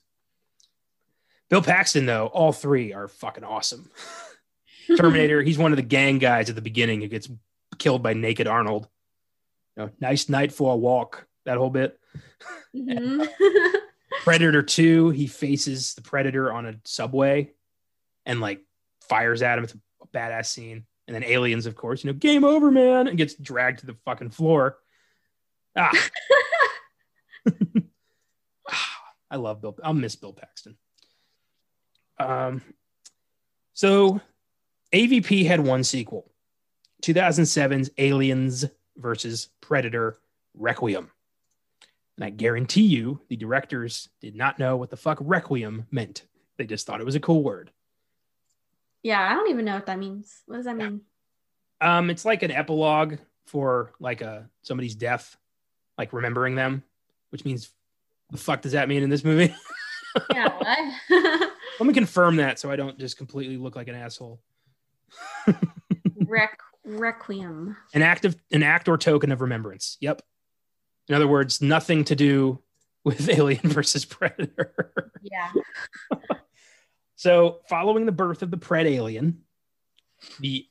Bill Paxton, though, all three are fucking awesome. Terminator, he's one of the gang guys at the beginning who gets killed by Naked Arnold. You know, nice night for a walk. That whole bit. Mhm. Predator 2, he faces the Predator on a subway and like fires at him. It's a badass scene. And then Aliens, of course, you know, game over, man, and gets dragged to the fucking floor. Ah. I love Bill. I'll miss Bill Paxton. Um, so AVP had one sequel 2007's Aliens versus Predator Requiem. And I guarantee you, the directors did not know what the fuck Requiem meant. They just thought it was a cool word. Yeah, I don't even know what that means. What does that mean? Um, it's like an epilogue for like a somebody's death, like remembering them, which means the fuck does that mean in this movie? Yeah, what? Let me confirm that so I don't just completely look like an asshole. Req- Requiem. An act of an act or token of remembrance. Yep. In other words, nothing to do with Alien versus Predator. Yeah. So, following the birth of the Pred Alien, the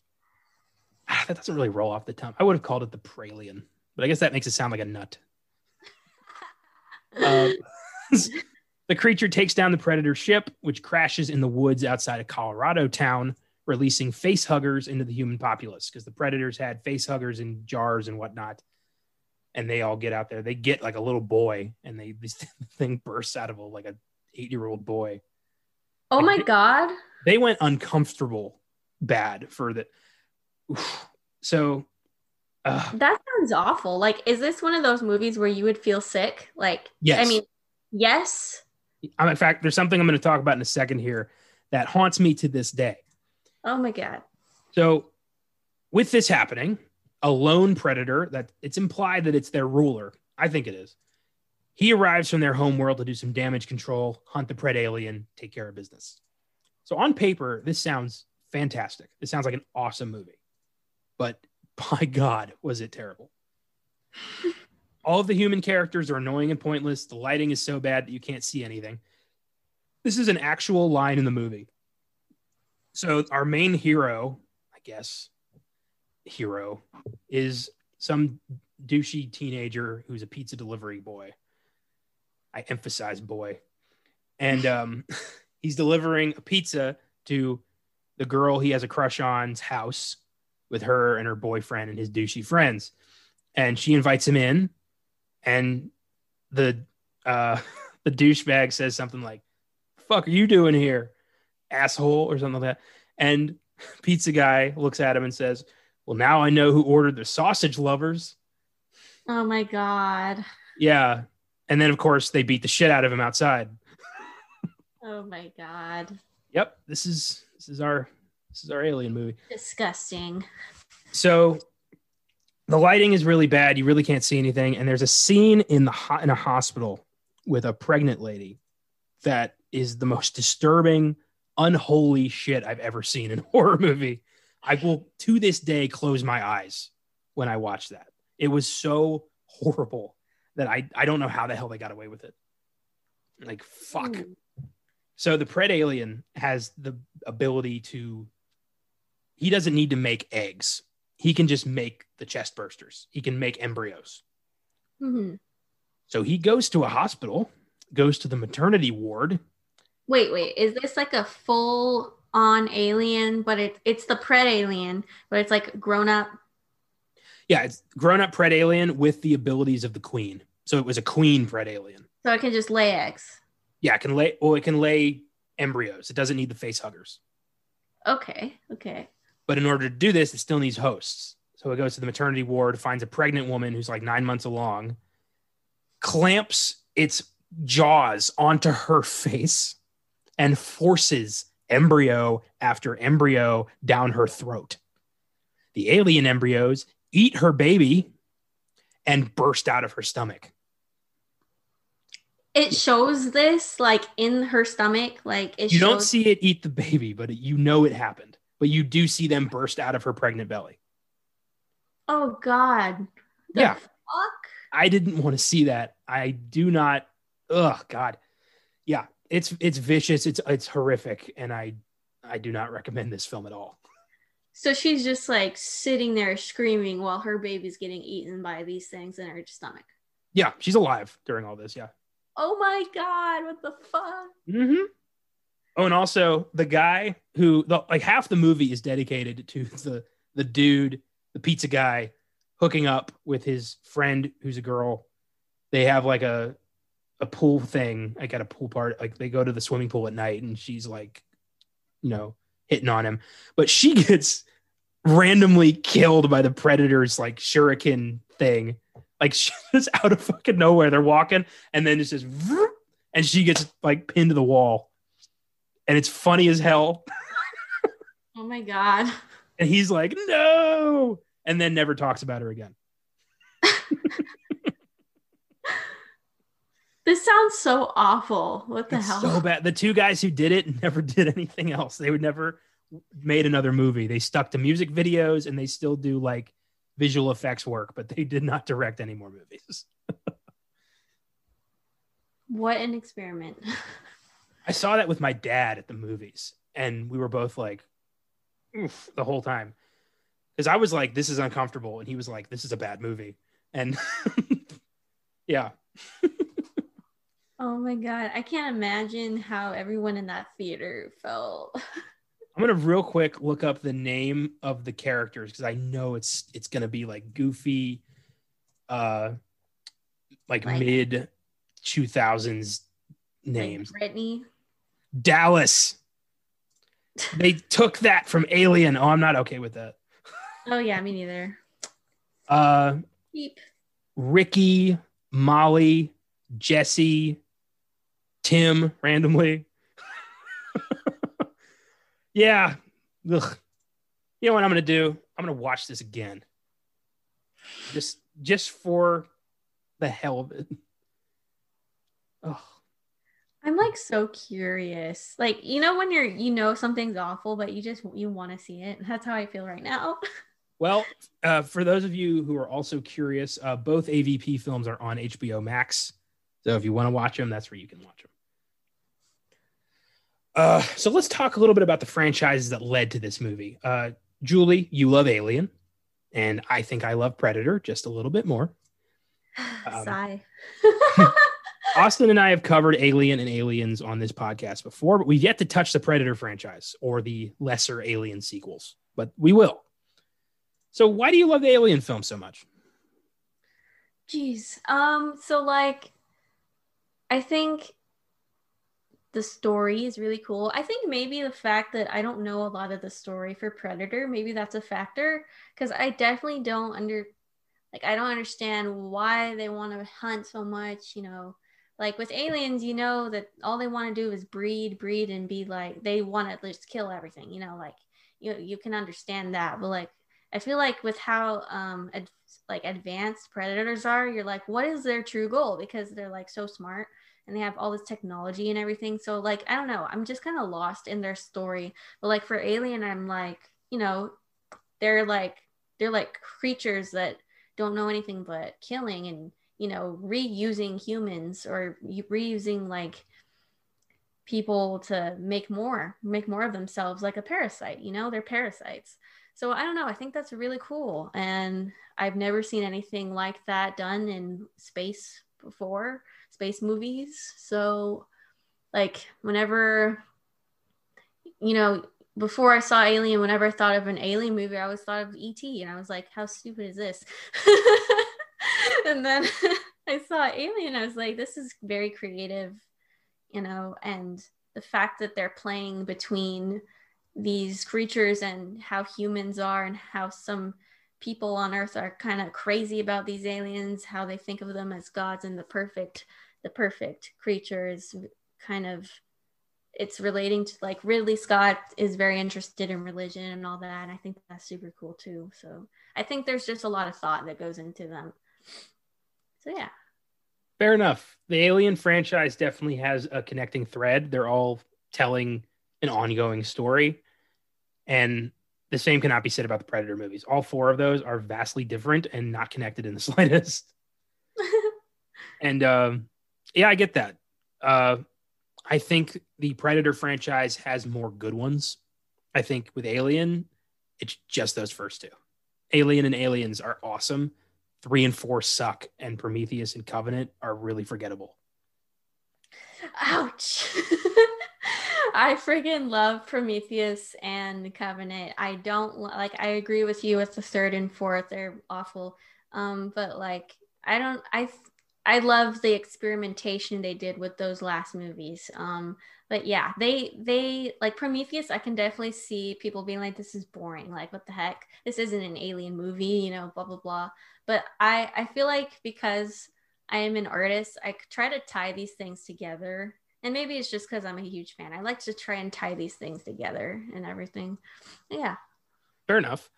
ah, that doesn't really roll off the tongue. I would have called it the Pralien, but I guess that makes it sound like a nut. Um, the creature takes down the predator ship, which crashes in the woods outside of Colorado town, releasing face huggers into the human populace because the predators had face huggers in jars and whatnot. And they all get out there. They get like a little boy, and they this thing bursts out of a like a eight year old boy. Oh my god. They went uncomfortable bad for the. Oof. So, uh, That sounds awful. Like, is this one of those movies where you would feel sick? Like, Yes. I mean, yes. um, in fact, there's something I'm going to talk about in a second here that haunts me to this day. Oh my god. So, with this happening, a lone predator that it's implied that it's their ruler. I think it is. He arrives from their home world to do some damage control, hunt the pred alien, take care of business. So, on paper, this sounds fantastic. This sounds like an awesome movie. But by God, was it terrible. All of the human characters are annoying and pointless. The lighting is so bad that you can't see anything. This is an actual line in the movie. So, our main hero, I guess, hero is some douchey teenager who's a pizza delivery boy. I emphasize boy. And um, he's delivering a pizza to the girl he has a crush on's house with her and her boyfriend and his douchey friends. And she invites him in, and the uh, the douchebag says something like, "Fuck, are you doing here, asshole?" or something like that. And pizza guy looks at him and says, "Well, now I know who ordered the sausage lovers." Oh my god. Yeah, and then of course they beat the shit out of him outside. Oh my god. Yep, this is this is our this is our alien movie. Disgusting. So the lighting is really bad. You really can't see anything. And there's a scene in the ho- in a hospital with a pregnant lady that is the most disturbing, unholy shit I've ever seen in a horror movie. I will to this day close my eyes when I watch that. It was so horrible that I I don't know how the hell they got away with it. Like fuck. Ooh. So the pred alien has the ability to he doesn't need to make eggs. He can just make the chest bursters. He can make embryos. Mhm. So he goes to a hospital, goes to the maternity ward. Wait, wait. Is this like a full on alien, but it's it's the pred alien, but it's like grown up? Yeah, it's grown up pred alien with the abilities of the queen. So it was a queen pred alien. So it can just lay eggs. Yeah, it can lay well, it can lay embryos. It doesn't need the face huggers. Okay. Okay. But in order to do this, it still needs hosts. So it goes to the maternity ward, finds a pregnant woman who's like nine months along, clamps its jaws onto her face, and forces embryo after embryo down her throat. The alien embryos eat her baby and burst out of her stomach. It shows this like in her stomach, like it You shows. don't see it eat the baby, but you know it happened. But you do see them burst out of her pregnant belly. oh God. The Yeah. Fuck. I didn't want to see that. I do not. Oh God, yeah, it's it's vicious. It's it's horrific, and I I do not recommend this film at all. So she's just like sitting there screaming while her baby's getting eaten by these things in her stomach. Yeah, she's alive during all this. Yeah. Oh my God. What the fuck? Mm-hmm. Oh, and also the guy who the, like half the movie is dedicated to the the dude, the pizza guy, hooking up with his friend who's a girl. They have like a a pool thing, like at a pool part. Like they go to the swimming pool at night, and she's like, you know, hitting on him, but she gets randomly killed by the predator's like shuriken thing. Like she's out of fucking nowhere. They're walking, and then it's just, vroom, and she gets like pinned to the wall and it's funny as hell. Oh my God. And he's like, no, and then never talks about her again. This sounds so awful. What the It's hell? so bad. The two guys who did it never did anything else. They would never made another movie. They stuck to music videos and they still do like visual effects work, but they did not direct any more movies. What an experiment. I saw that with my dad at the movies, and we were both like, oof, the whole time. Because I was like, this is uncomfortable. And he was like, this is a bad movie. And yeah. Oh my God. I can't imagine how everyone in that theater felt. I'm gonna real quick look up the name of the characters because I know it's it's gonna be like goofy, uh, like Like- mid two thousands Like names. Brittany. Dallas. They took that from Alien. Oh, I'm not okay with that. Oh yeah, me neither. Uh, Beep. Ricky, Molly, Jesse, Tim randomly. yeah. Ugh. You know what I'm gonna do? I'm gonna watch this again. Just just for the hell of it. Oh, I'm like so curious. Like, you know, when you're, you know, something's awful, but you just, you want to see it. That's how I feel right now. well, uh, for those of you who are also curious, uh, both AVP films are on HBO Max. So if you want to watch them, that's where you can watch them. Uh, so let's talk a little bit about the franchises that led to this movie. Uh, Julie, you love Alien, and I think I love Predator just a little bit more. Um, Sigh. Austin and I have covered Alien and Aliens on this podcast before, but we've yet to touch the Predator franchise or the lesser Alien sequels, but we will. So, why do you love the Alien film so much? Jeez. Um, so like I think the story is really cool. I think maybe the fact that I don't know a lot of the story for Predator, maybe that's a factor because I definitely don't under like I don't understand why they want to hunt so much, you know. Like with aliens, you know that all they want to do is breed, breed and be like they want to just kill everything, you know, like you you can understand that, but like I feel like with how um ad- like advanced predators are, you're like, what is their true goal? Because they're like so smart and they have all this technology and everything. So like, I don't know, I'm just kind of lost in their story. But like for Alien, I'm like, you know, they're like they're like creatures that don't know anything but killing and you know reusing humans or reusing like people to make more make more of themselves like a parasite you know they're parasites so i don't know i think that's really cool and i've never seen anything like that done in space before space movies. So like whenever you know before i saw alien whenever i thought of an alien movie i always thought of et and i was like how stupid is this? And then i saw alien i was like this is very creative you know and the fact that they're playing between these creatures and how humans are and how some people on earth are kind of crazy about these aliens how they think of them as gods and the perfect the perfect creatures kind of it's relating to like ridley scott is very interested in religion and all that and i think that's super cool too so i think there's just a lot of thought that goes into them so yeah fair enough the alien franchise definitely has a connecting thread they're all telling an ongoing story and the same cannot be said about the Predator movies. All four of those are vastly different and not connected in the slightest. and um, yeah, I get that. Uh, I think the Predator franchise has more good ones. I think with Alien, it's just those first two. Alien and Aliens are awesome. Three and four suck, and Prometheus and Covenant are really forgettable. Ouch. I friggin' love Prometheus and Covenant. I don't like. I agree with you with the third and fourth. They're awful. Um, but like, I don't. I I love the experimentation they did with those last movies. Um, but yeah, they they like Prometheus. I can definitely see people being like, "This is boring. Like, what the heck? This isn't an alien movie." You know, blah blah blah. But I I feel like because I am an artist, I try to tie these things together and maybe it's just because I'm a huge fan. I like to try and tie these things together and everything. Yeah. Fair enough.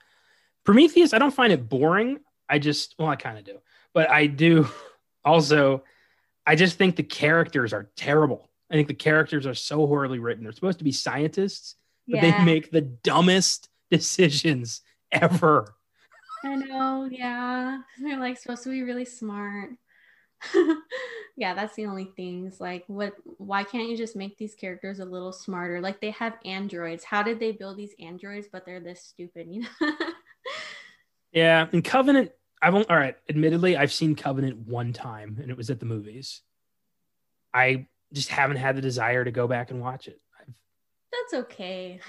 Prometheus, I don't find it boring. I just, well, I kind of do, but I do also, I just think the characters are terrible. I think the characters are so horribly written. They're supposed to be scientists, but yeah. they make the dumbest decisions ever. I know. Yeah. They're like supposed to be really smart. yeah, that's the only things. Like, what? Why can't you just make these characters a little smarter? Like, they have androids. How did they build these androids, but they're this stupid? You know? yeah, and Covenant. I've only, all right. Admittedly, I've seen Covenant one time, and it was at the movies. I just haven't had the desire to go back and watch it. I've, that's okay.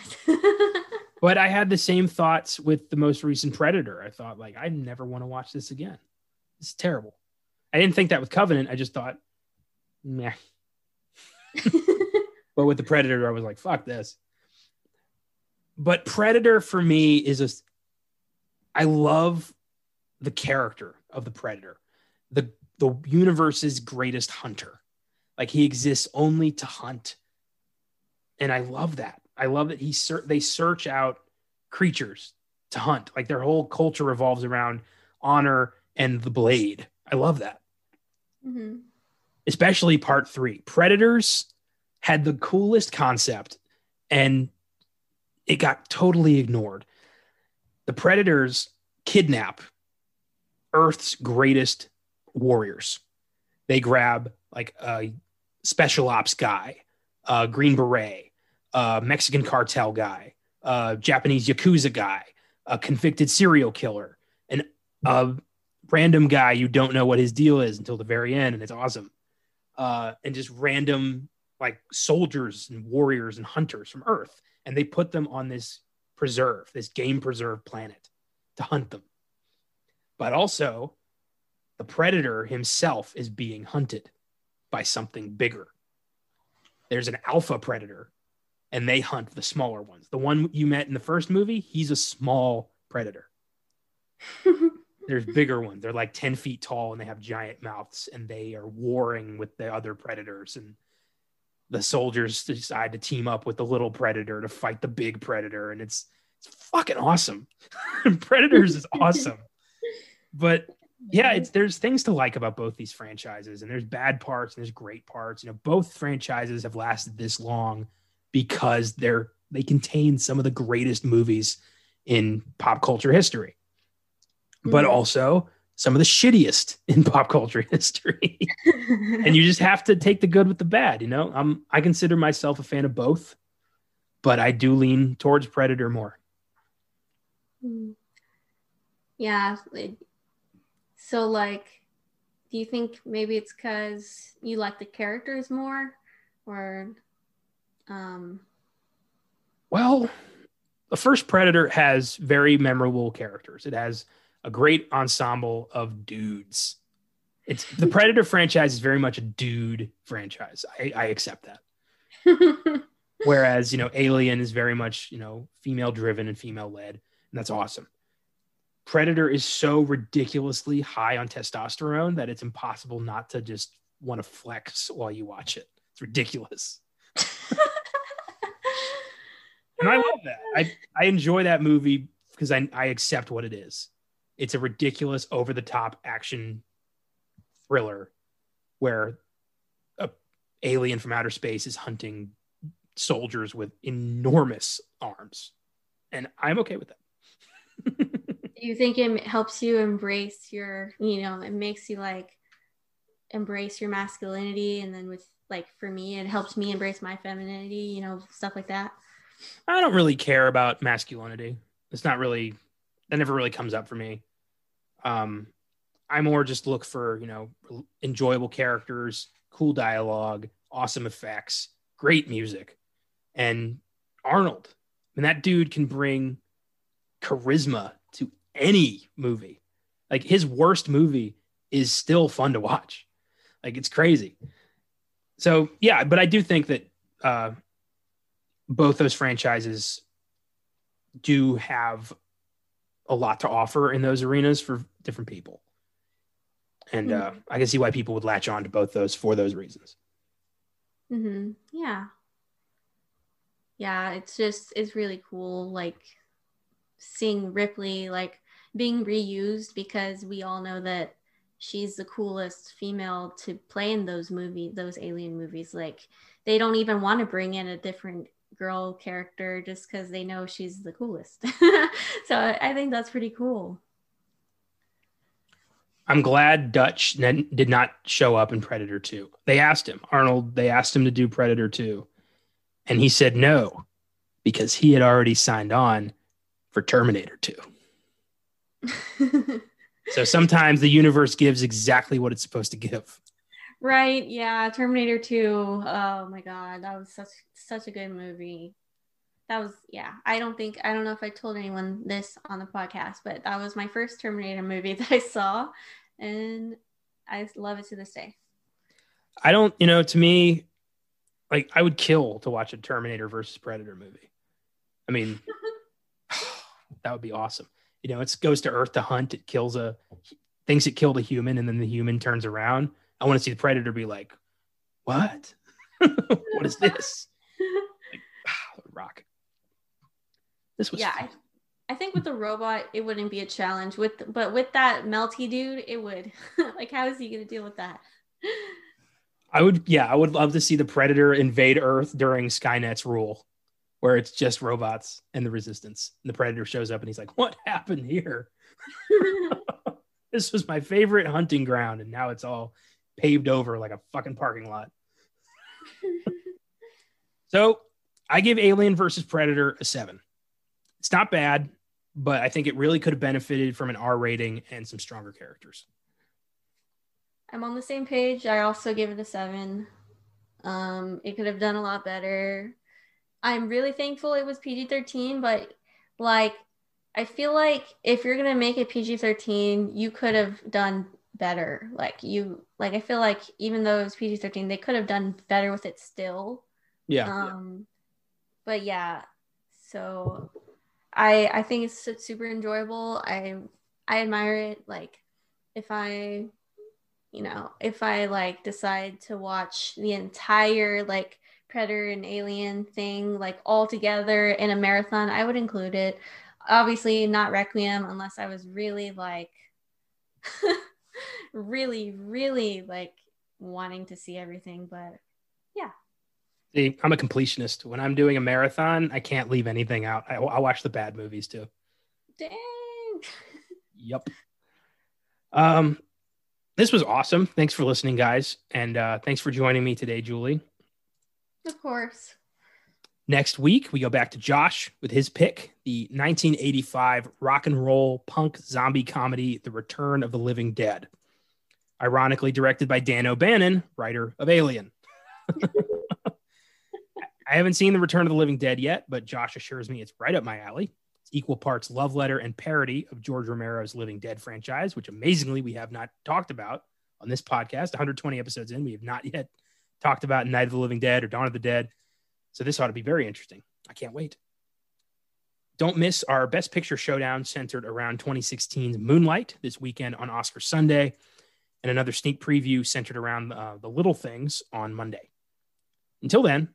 but I had the same thoughts with the most recent Predator. I thought, like, I never want to watch this again. It's terrible. I didn't think that with Covenant. I just thought, meh. but with the Predator, I was like, fuck this. But Predator for me is a. I love the character of the Predator, the the universe's greatest hunter. Like he exists only to hunt, and I love that. I love that he ser- they search out creatures to hunt. Like their whole culture revolves around honor and the blade. I love that mm-hmm. especially part three. Predators had the coolest concept and it got totally ignored. The Predators kidnap Earth's greatest warriors. They grab like a special ops guy, a Green Beret, a Mexican cartel guy, a Japanese Yakuza guy, a convicted serial killer, and a random guy you don't know what his deal is until the very end, and it's awesome. Uh, and just random like soldiers and warriors and hunters from Earth, and they put them on this preserve, this game preserve planet to hunt them. But also, the predator himself is being hunted by something bigger. There's an alpha predator, and they hunt the smaller ones. The one you met in the first movie, he's a small predator. There's bigger ones. They're like 10 feet tall and they have giant mouths and they are warring with the other predators. And the soldiers decide to team up with the little predator to fight the big predator. And it's, it's fucking awesome. Predators is awesome. But yeah, it's there's things to like about both these franchises, and there's bad parts and there's great parts. You know, both franchises have lasted this long because they're they contain some of the greatest movies in pop culture history but mm-hmm. also some of the shittiest in pop culture history. and you just have to take the good with the bad, you know? I'm I consider myself a fan of both, but I do lean towards Predator more. Mm-hmm. Yeah. So like do you think maybe it's cuz you like the characters more or um well, the first Predator has very memorable characters. It has a great ensemble of dudes. It's the Predator franchise is very much a dude franchise. I, I accept that. Whereas, you know, Alien is very much, you know, female driven and female led. And that's awesome. Predator is so ridiculously high on testosterone that it's impossible not to just want to flex while you watch it. It's ridiculous. and I love that. I, I enjoy that movie because I, I accept what it is. It's a ridiculous, over the top action thriller where a alien from outer space is hunting soldiers with enormous arms. And I'm okay with that. You think it helps you embrace your, you know, it makes you like embrace your masculinity and then with like for me it helps me embrace my femininity, you know, stuff like that? I don't really care about masculinity. It's not really that never really comes up for me. Um I more just look for, you know, enjoyable characters, cool dialogue, awesome effects, great music. And Arnold, I mean, that dude can bring charisma any movie. Like his worst movie is still fun to watch. Like it's crazy. So yeah, but I do think that uh, both those franchises do have a lot to offer in those arenas for different people. And uh, Mhm. I can see why people would latch on to both those for those reasons. Mm-hmm. Yeah. Yeah, it's just it's really cool like seeing Ripley like being reused because we all know that she's the coolest female to play in those movies, those alien movies. Like they don't even want to bring in a different girl character just because they know she's the coolest. so I I think that's pretty cool. I'm glad Dutch did not show up in Predator 2. They asked him, Arnold, they asked him to do Predator 2. And he said no, because he had already signed on for Terminator 2. So sometimes the universe gives exactly what it's supposed to give. Right. Yeah. Terminator 2. Oh my God. That was such such a good movie. That was yeah. I don't think I don't know if I told anyone this on the podcast, but that was my first Terminator movie that I saw. And I love it to this day. I don't, you know, to me, like I would kill to watch a Terminator versus Predator movie. I mean, that would be awesome. You know, it goes to Earth to hunt. It kills a, thinks it killed a human, and then the human turns around. I want to see the Predator be like, "What? what is this?" Like, ah, rock. This was yeah. I, I think with the robot it wouldn't be a challenge. With but with that melty dude, it would. like how is he gonna deal with that? I would, yeah, I would love to see the Predator invade Earth during Skynet's rule, where it's just robots and the Resistance. And the Predator shows up and he's like, "What happened here? this was my favorite hunting ground, and now it's all paved over like a fucking parking lot." So I give Alien versus Predator a seven. It's not bad, but I think it really could have benefited from an R rating and some stronger characters. I'm on the same page. I also give it a seven. Um, it could have done a lot better. I'm really thankful it was PG 13, but like, I feel like if you're gonna make it PG 13, you could have done better. Like, you, like, I feel like even though it was PG 13, they could have done better with it still. Yeah. Um, but yeah, so I I think it's super enjoyable. I I admire it. Like if I, you know, if I like decide to watch the entire like Predator and Alien thing like all together in a marathon, I would include it. Obviously, not Requiem unless I was really like, really, really like wanting to see everything. But yeah See, I'm a completionist. When I'm doing a marathon, I can't leave anything out. I, I watch the bad movies too. dang. Yep. Um, this was awesome. Thanks for listening, guys, and uh, thanks for joining me today, Julie. Of course. Next week, we go back to Josh with his pick, the 1985 rock and roll punk zombie comedy, The Return of the Living Dead. Ironically, directed by Dan O'Bannon, writer of Alien. I haven't seen The Return of the Living Dead yet, but Josh assures me it's right up my alley. It's equal parts love letter and parody of George Romero's Living Dead franchise, which amazingly we have not talked about on this podcast. 120 episodes in, we have not yet talked about Night of the Living Dead or Dawn of the Dead. So this ought to be very interesting. I can't wait. Don't miss our Best Picture showdown centered around 2016's Moonlight this weekend on Oscar Sunday, and another sneak preview centered around uh, the little things on Monday. Until then,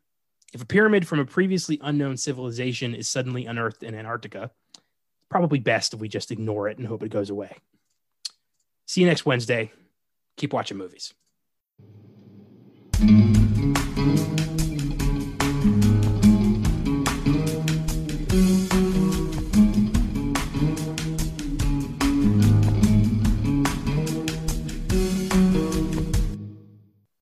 if a pyramid from a previously unknown civilization is suddenly unearthed in Antarctica, it's probably best if we just ignore it and hope it goes away. See you next Wednesday. Keep watching movies. Mm-hmm.